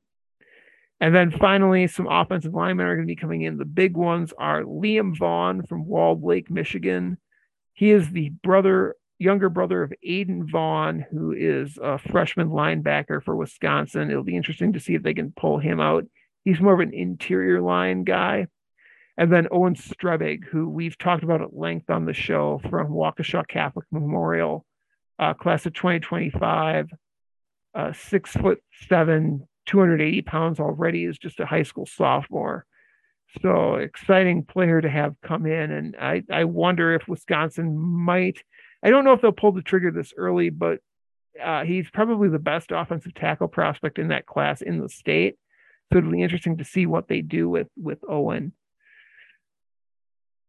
And then finally, some offensive linemen are going to be coming in. The big ones are Liam Vaughn from Walled Lake, Michigan. He is the brother, younger brother of Aiden Vaughn, who is a freshman linebacker for Wisconsin. It'll be interesting to see if they can pull him out. He's more of an interior line guy. And then Owen Strebig, who we've talked about at length on the show from Waukesha Catholic Memorial, uh, class of 2025, uh, six foot seven, 280 pounds already, is just a high school sophomore. So exciting player to have come in. And I, I wonder if Wisconsin might, I don't know if they'll pull the trigger this early, but uh, he's probably the best offensive tackle prospect in that class in the state. So it'll be interesting to see what they do with with Owen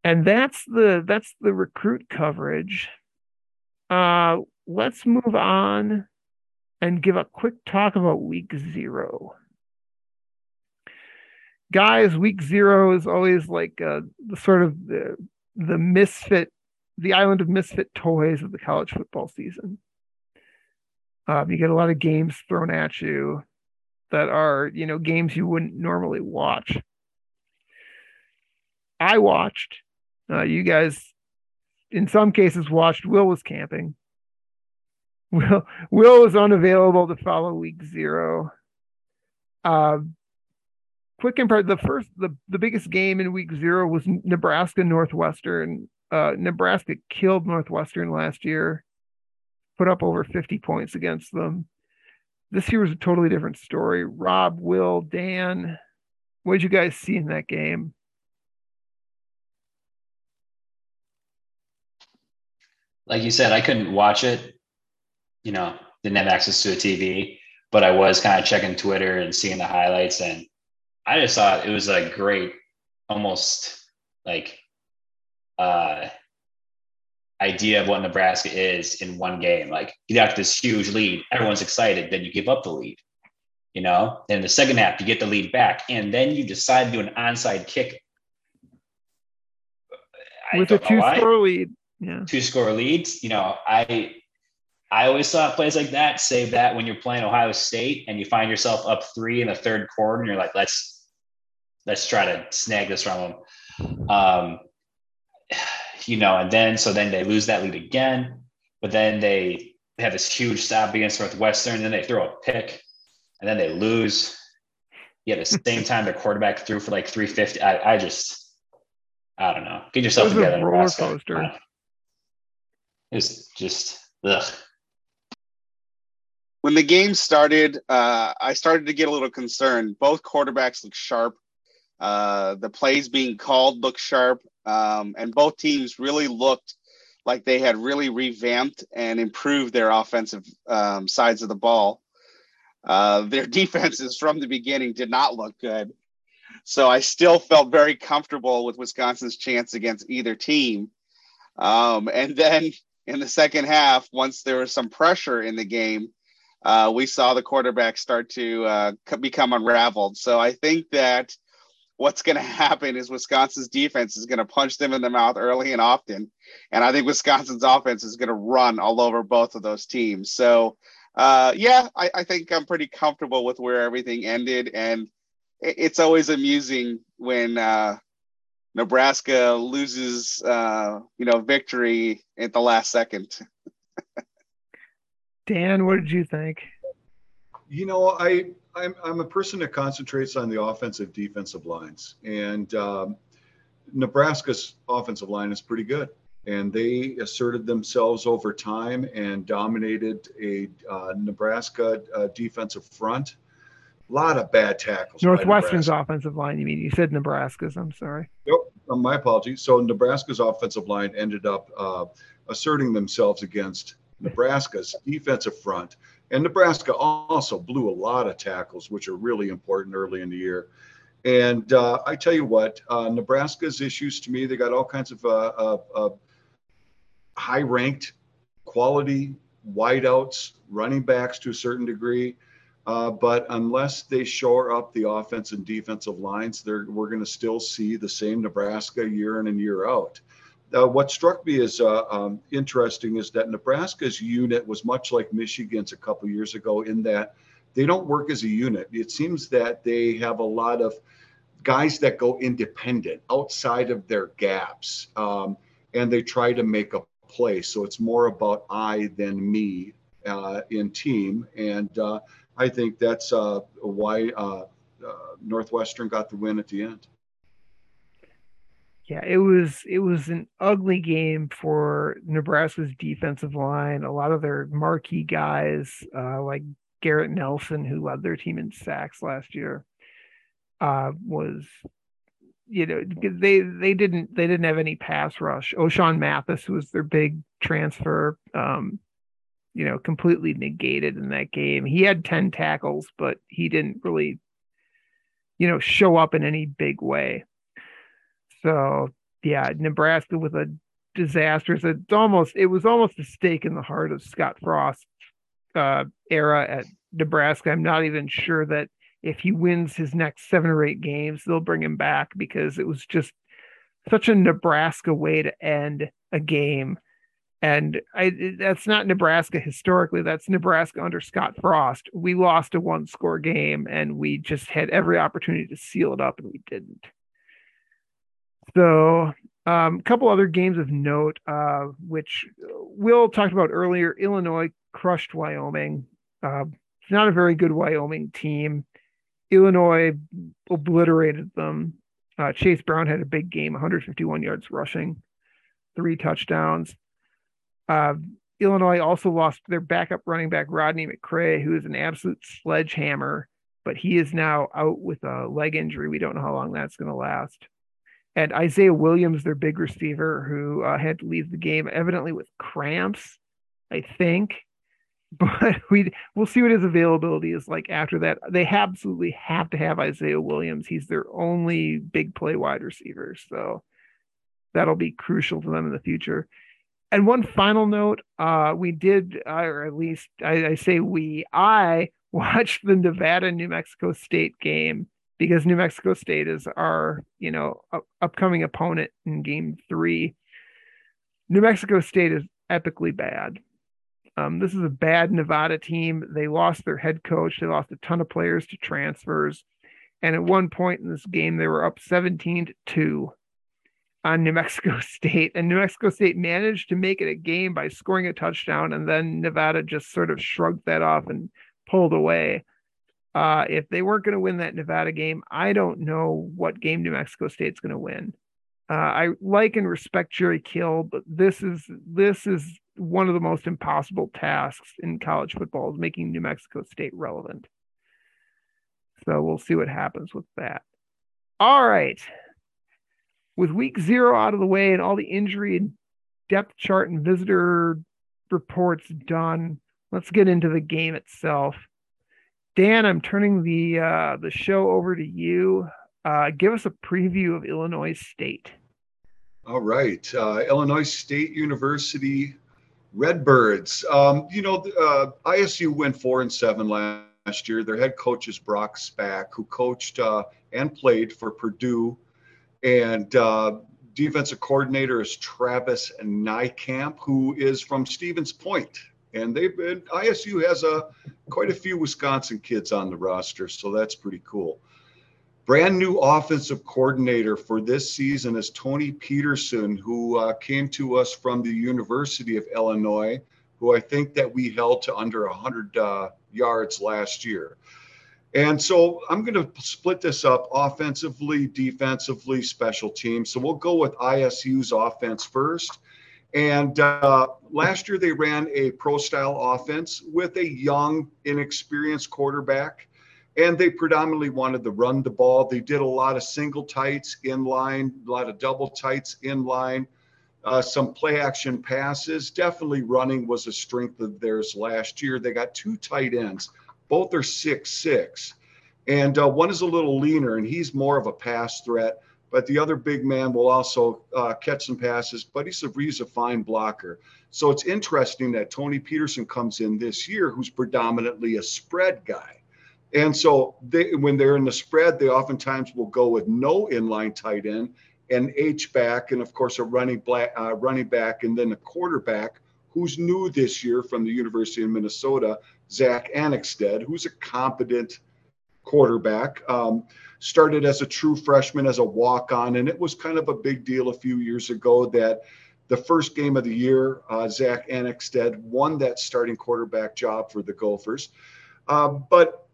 and that's the that's the recruit coverage. Uh let's move on and give a quick talk about week zero. Guys week zero is always like uh, the sort of the the misfit the island of misfit toys of the college football season. Uh, you get a lot of games thrown at you that are you know games you wouldn't normally watch. I watched uh, you guys, in some cases, watched. Will was camping. Will Will was unavailable to follow week zero. Uh, quick compare the first the, the biggest game in week zero was Nebraska Northwestern. Uh, Nebraska killed Northwestern last year, put up over 50 points against them. This year was a totally different story. Rob, Will, Dan, what did you guys see in that game? Like you said, I couldn't watch it. You know, didn't have access to a TV, but I was kind of checking Twitter and seeing the highlights, and I just thought it was a great, almost like uh idea of what Nebraska is in one game. Like you got this huge lead, everyone's excited, then you give up the lead. You know, and in the second half, you get the lead back, and then you decide to do an onside kick with a two score lead yeah. two score leads. You know, I I always thought plays like that save that when you're playing Ohio State and you find yourself up three in the third quarter and you're like, let's let's try to snag this from them. Um, you know, and then so then they lose that lead again, but then they, have this huge stop against Northwestern, and then they throw a pick, and then they lose. Yeah, the same time their quarterback threw for like 350. I, I just I don't know. Get yourself together. roller coaster. It's just ugh. When the game started, uh, I started to get a little concerned. Both quarterbacks look sharp. Uh, the plays being called look sharp, um, and both teams really looked like they had really revamped and improved their offensive um, sides of the ball. Uh, their defenses from the beginning did not look good. So I still felt very comfortable with Wisconsin's chance against either team. Um, and then in the second half, once there was some pressure in the game, uh, we saw the quarterback start to uh, become unraveled. So I think that what's going to happen is Wisconsin's defense is going to punch them in the mouth early and often. And I think Wisconsin's offense is going to run all over both of those teams. So, uh, yeah, I, I, think I'm pretty comfortable with where everything ended. And it's always amusing when uh, Nebraska loses, uh, you know, victory at the last second. Dan, what did you think? You know, I I'm I'm a person that concentrates on the offensive defensive lines, and um, Nebraska's offensive line is pretty good, and they asserted themselves over time and dominated a uh, Nebraska uh, defensive front. A lot of bad tackles. Northwestern's offensive line. You mean you said Nebraska's? I'm sorry. Yep, uh, my apologies. So Nebraska's offensive line ended up uh, asserting themselves against Nebraska's defensive front. And Nebraska also blew a lot of tackles, which are really important early in the year. And uh, I tell you what, uh, Nebraska's issues to me, they got all kinds of uh, uh, uh high ranked quality wideouts, running backs to a certain degree. Uh, but unless they shore up the offense and defensive lines, we're going to still see the same Nebraska year in and year out. Uh, what struck me as uh, um, interesting is that Nebraska's unit was much like Michigan's a couple years ago in that they don't work as a unit. It seems that they have a lot of guys that go independent outside of their gaps um, and they try to make a play. So it's more about I than me uh, in team. And uh, I think that's uh, why uh, Northwestern got the win at the end yeah, it was it was an ugly game for Nebraska's defensive line. A lot of their marquee guys, uh, like Garrett Nelson, who led their team in sacks last year, uh, was you know they they didn't they didn't have any pass rush. Ochaun Mathis was their big transfer, um, you know, completely negated in that game. He had ten tackles, but he didn't really, you know, show up in any big way. So yeah, Nebraska with a disaster. It's almost it was almost a stake in the heart of Scott Frost uh, era at Nebraska. I'm not even sure that if he wins his next seven or eight games, they'll bring him back because it was just such a Nebraska way to end a game. And I, that's not Nebraska historically. That's Nebraska under Scott Frost. We lost a one score game and we just had every opportunity to seal it up and we didn't. So, a um, couple other games of note, uh, which Will talked about earlier. Illinois crushed Wyoming. Uh, it's not a very good Wyoming team. Illinois obliterated them. Uh, Chase Brown had a big game, 151 yards rushing, three touchdowns. Uh, Illinois also lost their backup running back, Rodney McCray, who is an absolute sledgehammer, but he is now out with a leg injury. We don't know how long that's going to last and Isaiah Williams, their big receiver, who uh, had to leave the game evidently with cramps, I think. But we we'll see what his availability is like after that. They absolutely have to have Isaiah Williams. He's their only big play wide receiver, so that'll be crucial to them in the future. And one final note, uh, we did, uh, or at least I, I say we, I watched the Nevada New Mexico State game because New Mexico State is our, you know, upcoming opponent in game three. New Mexico State is epically bad. Um, this is a bad Nevada team. They lost their head coach. They lost a ton of players to transfers. And at one point in this game, they were up 17 to 2 on New Mexico State. And New Mexico State managed to make it a game by scoring a touchdown. And then Nevada just sort of shrugged that off and pulled away. Uh, if they weren't going to win that Nevada game, I don't know what game New Mexico State's going to win. Uh, I like and respect Jerry Kill, but this is this is one of the most impossible tasks in college football is making New Mexico State relevant. So we'll see what happens with that. All right. With week zero out of the way and all the injury and depth chart and visitor reports done, let's get into the game itself. Dan, I'm turning the uh, the show over to you. Uh, give us a preview of Illinois State. All right, uh, Illinois State University Redbirds. Um, you know, uh, ISU went four and seven last year. Their head coach is Brock Spack, who coached uh, and played for Purdue, and uh, defensive coordinator is Travis Nijkamp, who is from Stevens Point and they've been ISU has a quite a few Wisconsin kids on the roster, so that's pretty cool. brand new offensive coordinator for this season is Tony Petersen, who uh, came to us from the University of Illinois, who I think that we held to under 100 uh, yards last year. And so I'm going to split this up offensively, defensively, special teams. So we'll go with ISU's offense first. And uh, last year they ran a pro style offense with a young, inexperienced quarterback and they predominantly wanted to run the ball. They did a lot of single tights in line, a lot of double tights in line, uh, some play action passes. Definitely running was a strength of theirs last year. They got two tight ends, both are six six, and uh, one is a little leaner and he's more of a pass threat. But the other big man will also uh, catch some passes, but he's a, he's a fine blocker. So it's interesting that Tony Petersen comes in this year, who's predominantly a spread guy. And so they, when they're in the spread, they oftentimes will go with no inline tight end and H back, and of course a running black, uh, running back, and then a quarterback who's new this year from the University of Minnesota, Zack Annexstad, who's a competent quarterback. Um, started as a true freshman as a walk on, and it was kind of a big deal a few years ago that the first game of the year, uh, Zack Annexstad won that starting quarterback job for the Gophers. Uh, but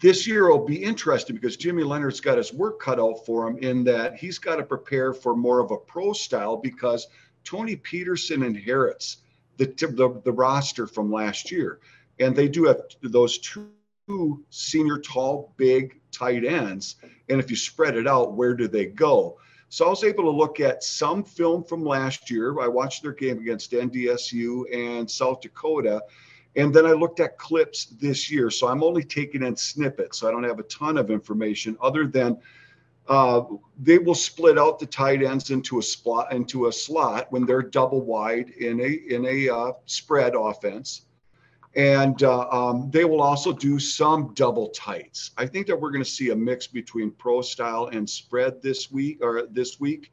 this year will be interesting because Jimmy Leonhard's got his work cut out for him in that he's got to prepare for more of a pro style because Tony Petersen inherits the, the, the roster from last year. And they do have those two senior tall, big tight ends. And if you spread it out, where do they go? So I was able to look at some film from last year. I watched their game against NDSU and South Dakota and then I looked at clips this year. So I'm only taking in snippets. So I don't have a ton of information other than uh, they will split out the tight ends into a slot into a slot when they're double wide in a in a uh, spread offense, and uh, um, they will also do some double tights. I think that we're going to see a mix between pro style and spread this week or this week.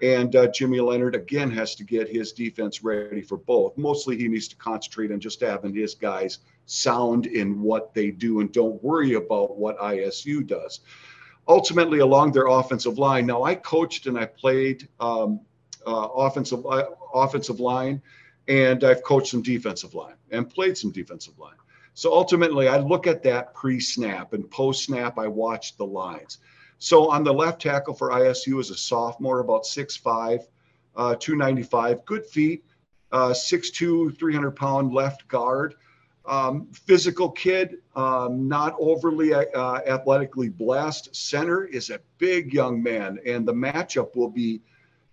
And uh, Jimmy Leonhard again has to get his defense ready for both. Mostly, he needs to concentrate on just having his guys sound in what they do and don't worry about what ISU does. Ultimately, along their offensive line. Now, I coached and I played um, uh, offensive uh, offensive line, and I've coached some defensive line and played some defensive line. So ultimately, I look at that pre-snap and post-snap. I watch the lines. So on the left tackle for ISU is a sophomore, about 6'5, uh, 295, good feet, uh, 6'2, 300 pound left guard. Um, physical kid, um, not overly uh, athletically blessed. Center is a big young man, and the matchup will be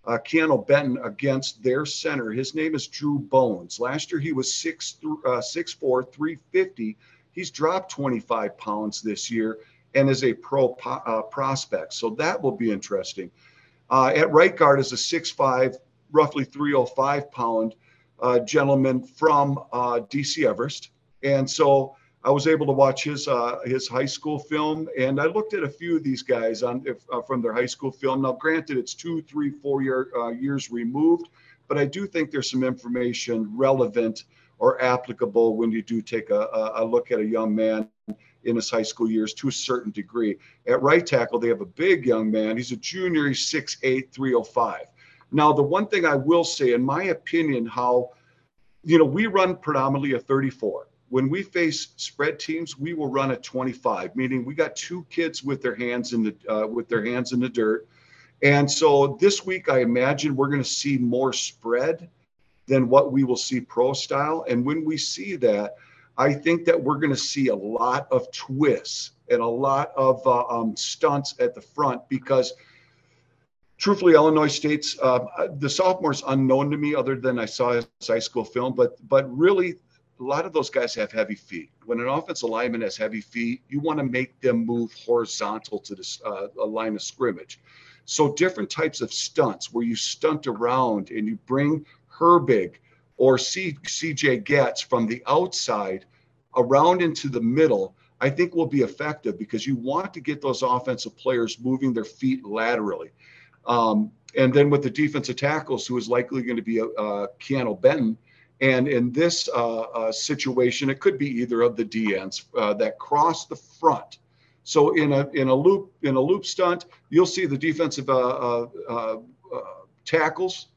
uh, Keanu Benton against their center. His name is Drew Bones. Last year he was 6, uh, 6'4, 350. He's dropped 25 pounds this year and is a pro uh, prospect. So that will be interesting. Uh, at right guard is a 6'5, roughly 305 pound uh, gentleman from uh, DC Everest. And so I was able to watch his uh, his high school film, and I looked at a few of these guys on if, uh, from their high school film. Now, granted, it's two, three, four year, years removed, but I do think there's some information relevant or applicable when you do take a, a look at a young man in his high school years to a certain degree. At right tackle, they have a big young man. He's a junior, he's 6'8, 305. Now, the one thing I will say, in my opinion, how, you know, we run predominantly a 34. When we face spread teams, we will run a 25, meaning we got two kids with their hands in the uh, with their hands in the dirt. And so this week, I imagine we're going to see more spread than what we will see pro style. And when we see that, I think that we're going to see a lot of twists and a lot of uh, um, stunts at the front because, truthfully, Illinois State's uh, the sophomore's unknown to me, other than I saw his high school film. But but really, a lot of those guys have heavy feet. When an offensive lineman has heavy feet, you want to make them move horizontal to the uh, line of scrimmage. So different types of stunts where you stunt around and you bring Herbig or C, CJ Goetz from the outside around into the middle, I think will be effective because you want to get those offensive players moving their feet laterally. Um, and then with the defensive tackles, who is likely going to be uh, Keanu Benton. And in this uh, uh, situation, it could be either of the DNs uh, that cross the front. So in a in a loop in a loop stunt, you'll see the defensive uh, uh, uh tackles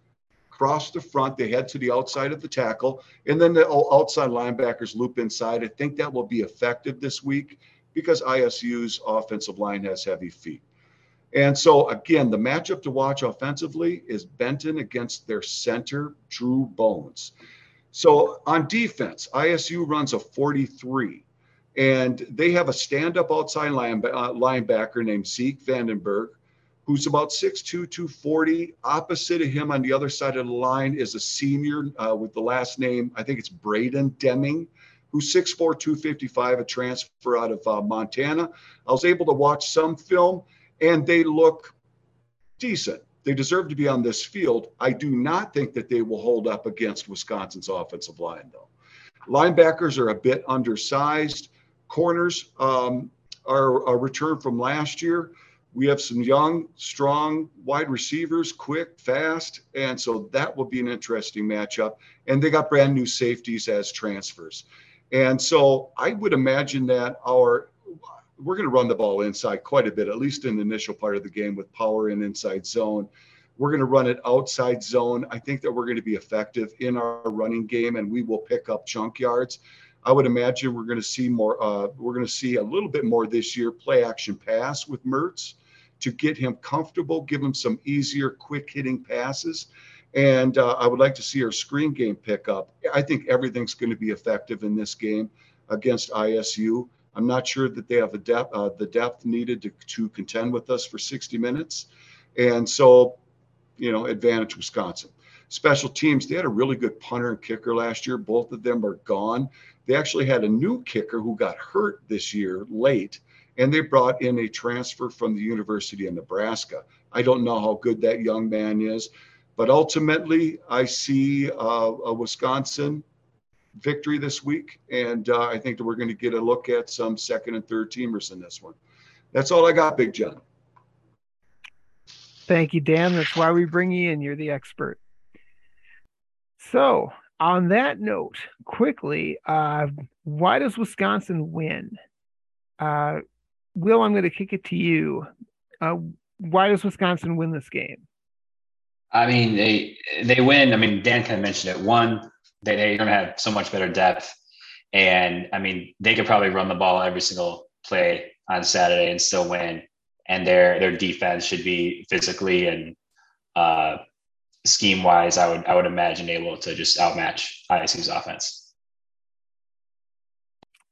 cross the front. They head to the outside of the tackle, and then the outside linebackers loop inside. I think that will be effective this week because ISU's offensive line has heavy feet. And so, again, the matchup to watch offensively is Benton against their center, Drew Bones. So, on defense, ISU runs a 43, and they have a stand up outside line, uh, linebacker named Zeke Vandenberg, who's about 6'2, 240. Opposite of him on the other side of the line is a senior uh, with the last name, I think it's Braden Deming, who's 6'4, 255, a transfer out of uh, Montana. I was able to watch some film and they look decent. They deserve to be on this field. I do not think that they will hold up against Wisconsin's offensive line, though. Linebackers are a bit undersized. Corners um, are a return from last year. We have some young, strong wide receivers, quick, fast. And so that will be an interesting matchup. And they got brand new safeties as transfers. And so I would imagine that our we're going to run the ball inside quite a bit, at least in the initial part of the game with power and inside zone. We're going to run it outside zone. I think that we're going to be effective in our running game and we will pick up chunk yards. I would imagine we're going to see more, uh, we're going to see a little bit more this year play action pass with Mertz to get him comfortable, give him some easier, quick hitting passes. And uh, I would like to see our screen game pick up. I think everything's going to be effective in this game against ISU. I'm not sure that they have the depth, uh, the depth needed to, to contend with us for 60 minutes. And so, you know, advantage Wisconsin. Special teams, they had a really good punter and kicker last year. Both of them are gone. They actually had a new kicker who got hurt this year late, and they brought in a transfer from the University of Nebraska. I don't know how good that young man is, but ultimately, I see uh, a Wisconsin victory this week, and uh, I think that we're going to get a look at some second and third teamers in this one. That's all I got, Big John. Thank you, Dan. That's why we bring you in. You're the expert. So, on that note, quickly, uh, why does Wisconsin win? Uh, Will, I'm going to kick it to you. Uh, why does Wisconsin win this game? I mean, they they win. I mean, Dan kind of mentioned it. One, they, they're going to have so much better depth. And I mean, they could probably run the ball every single play on Saturday and still win. And their their defense should be physically and uh, scheme wise, I would I would imagine able to just outmatch ISU's offense.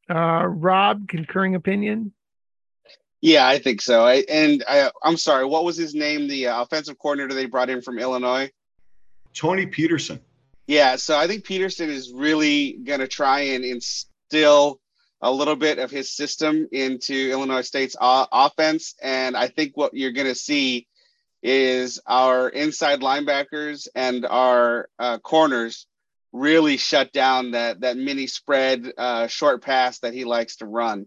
Uh, Rob, concurring opinion. Yeah, I think so. I and I, I'm sorry. What was his name? The uh, offensive coordinator they brought in from Illinois. Tony Petersen. Yeah, so I think Petersen is really going to try and instill a little bit of his system into Illinois State's uh, offense. And I think what you're going to see is our inside linebackers and our uh, corners really shut down that that mini spread uh, short pass that he likes to run.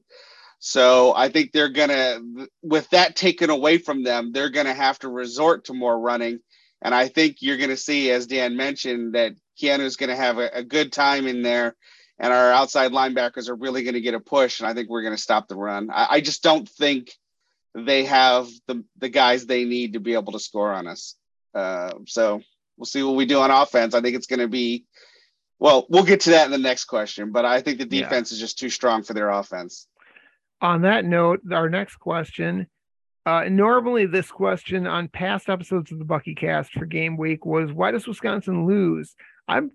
So I think they're gonna, with that taken away from them, they're gonna have to resort to more running. And I think you're gonna see, as Dan mentioned, that Keanu's going to have a, a, good time in there, and our outside linebackers are really going to get a push, and I think we're going to stop the run. I, I, just don't think they have the the guys they need to be able to score on us. Uh, so we'll see what we do on offense. I think it's going to be. Well, we'll get to that in the next question, but I think the defense yeah. is just too strong for their offense. On that note, our next question uh, normally, this question on past episodes of the Bucky Cast for game week was why does Wisconsin lose? I'm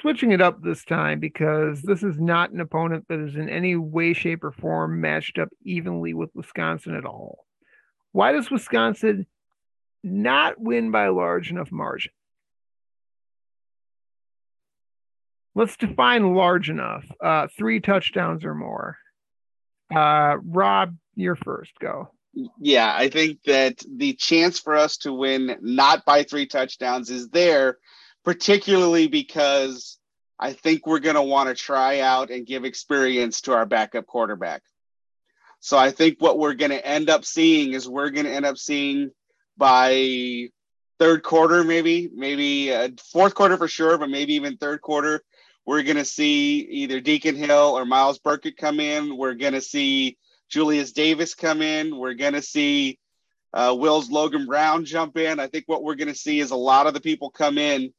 switching it up this time because this is not an opponent that is in any way, shape, or form matched up evenly with Wisconsin at all. Why does Wisconsin not win by a large enough margin? Let's define large enough. Uh, three touchdowns or more. Uh, Rob, you're first. Go. Yeah, I think that the chance for us to win not by three touchdowns is there particularly because I think we're going to want to try out and give experience to our backup quarterback. So I think what we're going to end up seeing is we're going to end up seeing by third quarter, maybe, maybe uh, fourth quarter for sure, but maybe even third quarter, we're going to see either Deacon Hill or Myles Burkett come in. We're going to see Julius Davis come in. We're going to see uh, Will's Logan Brown jump in. I think what we're going to see is a lot of the people come in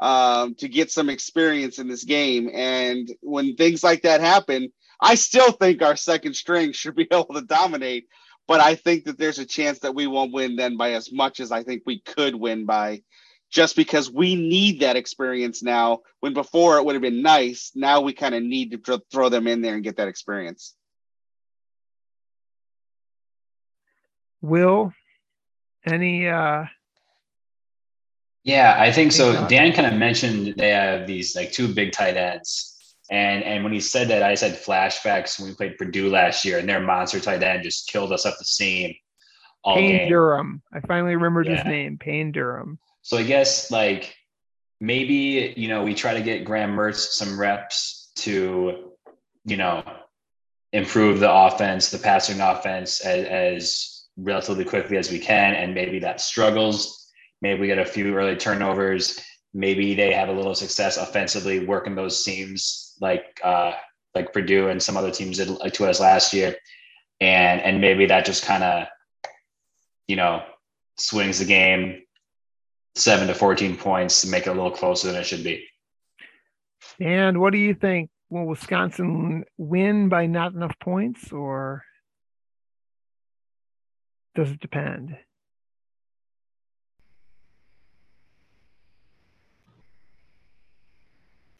um, to get some experience in this game. And when things like that happen, I still think our second string should be able to dominate. But I think that there's a chance that we won't win then by as much as I think we could win by just because we need that experience now when before it would have been nice. Now we kind of need to throw them in there and get that experience. Will, any uh yeah, I think so. Dan kind of mentioned they have these like two big tight ends. And and when he said that, I said flashbacks when we played Purdue last year and their monster tight end just killed us up the seam. All Payne game. Durham. I finally remembered yeah. his name, Payne Durham. So I guess like maybe, you know, we try to get Graham Mertz some reps to, you know, improve the offense, the passing offense as, as relatively quickly as we can. And maybe that struggles Maybe we get a few early turnovers. Maybe they have a little success offensively working those seams like uh, like Purdue and some other teams did to us last year, and and maybe that just kind of you know swings the game seven to fourteen points to make it a little closer than it should be. And what do you think? Will Wisconsin win by not enough points, or does it depend?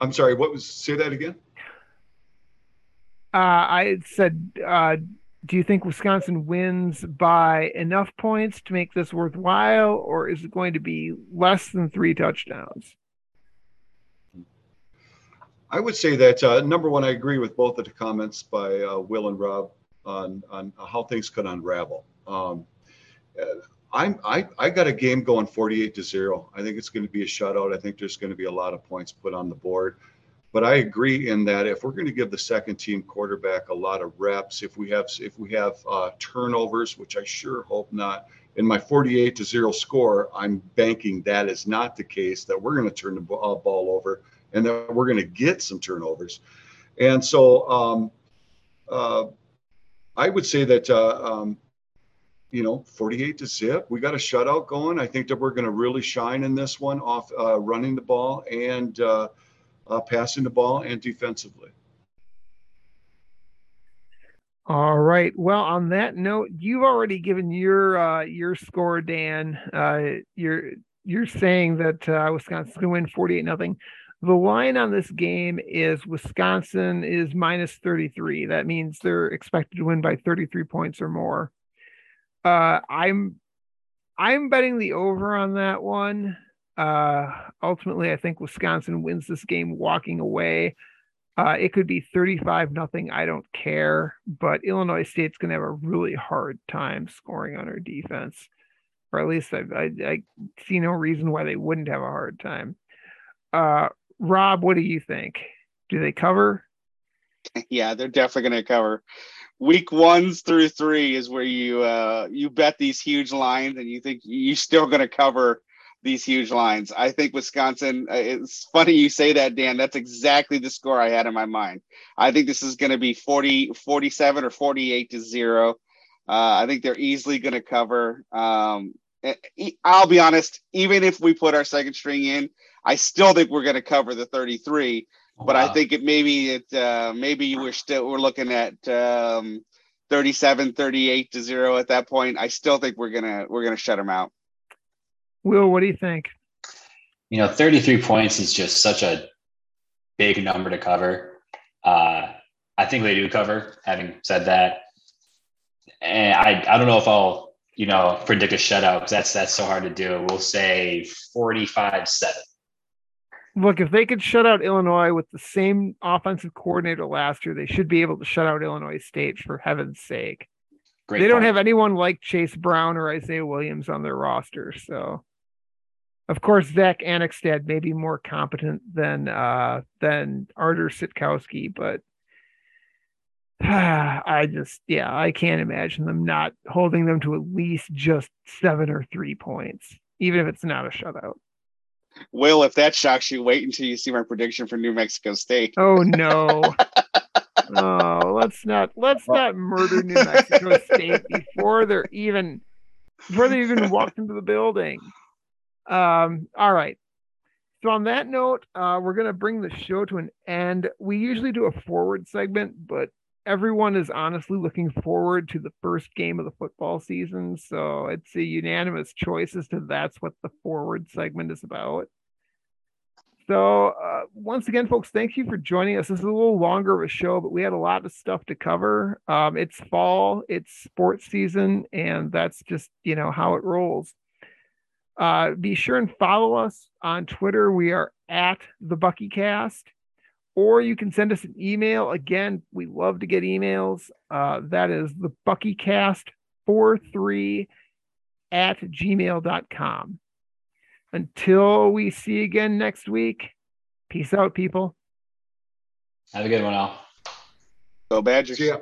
I'm sorry, what was, say that again? Uh, I said, uh, do you think Wisconsin wins by enough points to make this worthwhile, or is it going to be less than three touchdowns? I would say that uh, number one, I agree with both of the comments by uh, Will and Rob on on how things could unravel. Um, I'm I, I got a game going 48 to zero. I think it's going to be a shutout. I think there's going to be a lot of points put on the board. But I agree in that if we're going to give the second team quarterback a lot of reps, if we have if we have uh, turnovers, which I sure hope not, in my 48 to zero score, I'm banking that is not the case. That we're going to turn the ball over and that we're going to get some turnovers. And so um, uh, I would say that uh, um, you know, 48 to zip. We got a shutout going. I think that we're going to really shine in this one off uh, running the ball and uh, uh, passing the ball and defensively. All right. Well, on that note, you've already given your uh, your score, Dan. Uh, you're you're saying that uh, Wisconsin's going to win 48 nothing. The line on this game is Wisconsin is minus 33. That means they're expected to win by 33 points or more. Uh, I'm I'm betting the over on that one. Uh, ultimately, I think Wisconsin wins this game walking away. Uh, it could be 35 nothing. I don't care, but Illinois State's going to have a really hard time scoring on our defense, or at least I, I, I see no reason why they wouldn't have a hard time. Uh, Rob, what do you think? Do they cover? Yeah, they're definitely going to cover week ones through three is where you uh, you bet these huge lines and you think you're still going to cover these huge lines. I think Wisconsin. Uh, it's funny you say that, Dan. That's exactly the score I had in my mind. I think this is going to be 40, 47 or 48 to zero. Uh, I think they're easily going to cover. Um, I'll be honest. Even if we put our second string in, I still think we're going to cover the 33 but wow. I think it maybe it uh, maybe we're still we're looking at um, 37, 38 to zero at that point. I still think we're gonna we're gonna shut them out. Will, what do you think? You know, 33 points is just such a big number to cover. Uh, I think they do cover. Having said that, and I I don't know if I'll you know predict a shutout because that's that's so hard to do. We'll say 45 seven look, if they could shut out Illinois with the same offensive coordinator last year, they should be able to shut out Illinois State for heaven's sake. Great they point. don't have anyone like Chase Brown or Isaiah Williams on their roster. So, of course, Zack Annexstad may be more competent than uh, than Artur Sitkowski, but I just, yeah, I can't imagine them not holding them to at least just seven or three points, even if it's not a shutout. Will, if that shocks you, wait until you see my prediction for New Mexico State. Oh no. oh, let's not let's not murder New Mexico State before they're even before they even walked into the building. Um, all right. So on that note, uh, we're gonna bring the show to an end. We usually do a forward segment, but everyone is honestly looking forward to the first game of the football season. So it's a unanimous choice as to that's what the forward segment is about. So, uh, once again, folks, thank you for joining us. This is a little longer of a show, but we had a lot of stuff to cover. Um, it's fall, it's sports season, and that's just, you know, how it rolls. Uh, be sure and follow us on Twitter. We are at the BuckyCast, or you can send us an email. Again, we love to get emails. Uh, that is the BuckyCast43 at gmail.com. Until we see again next week, peace out, people. Have a good one, all. Go Badgers. Yeah.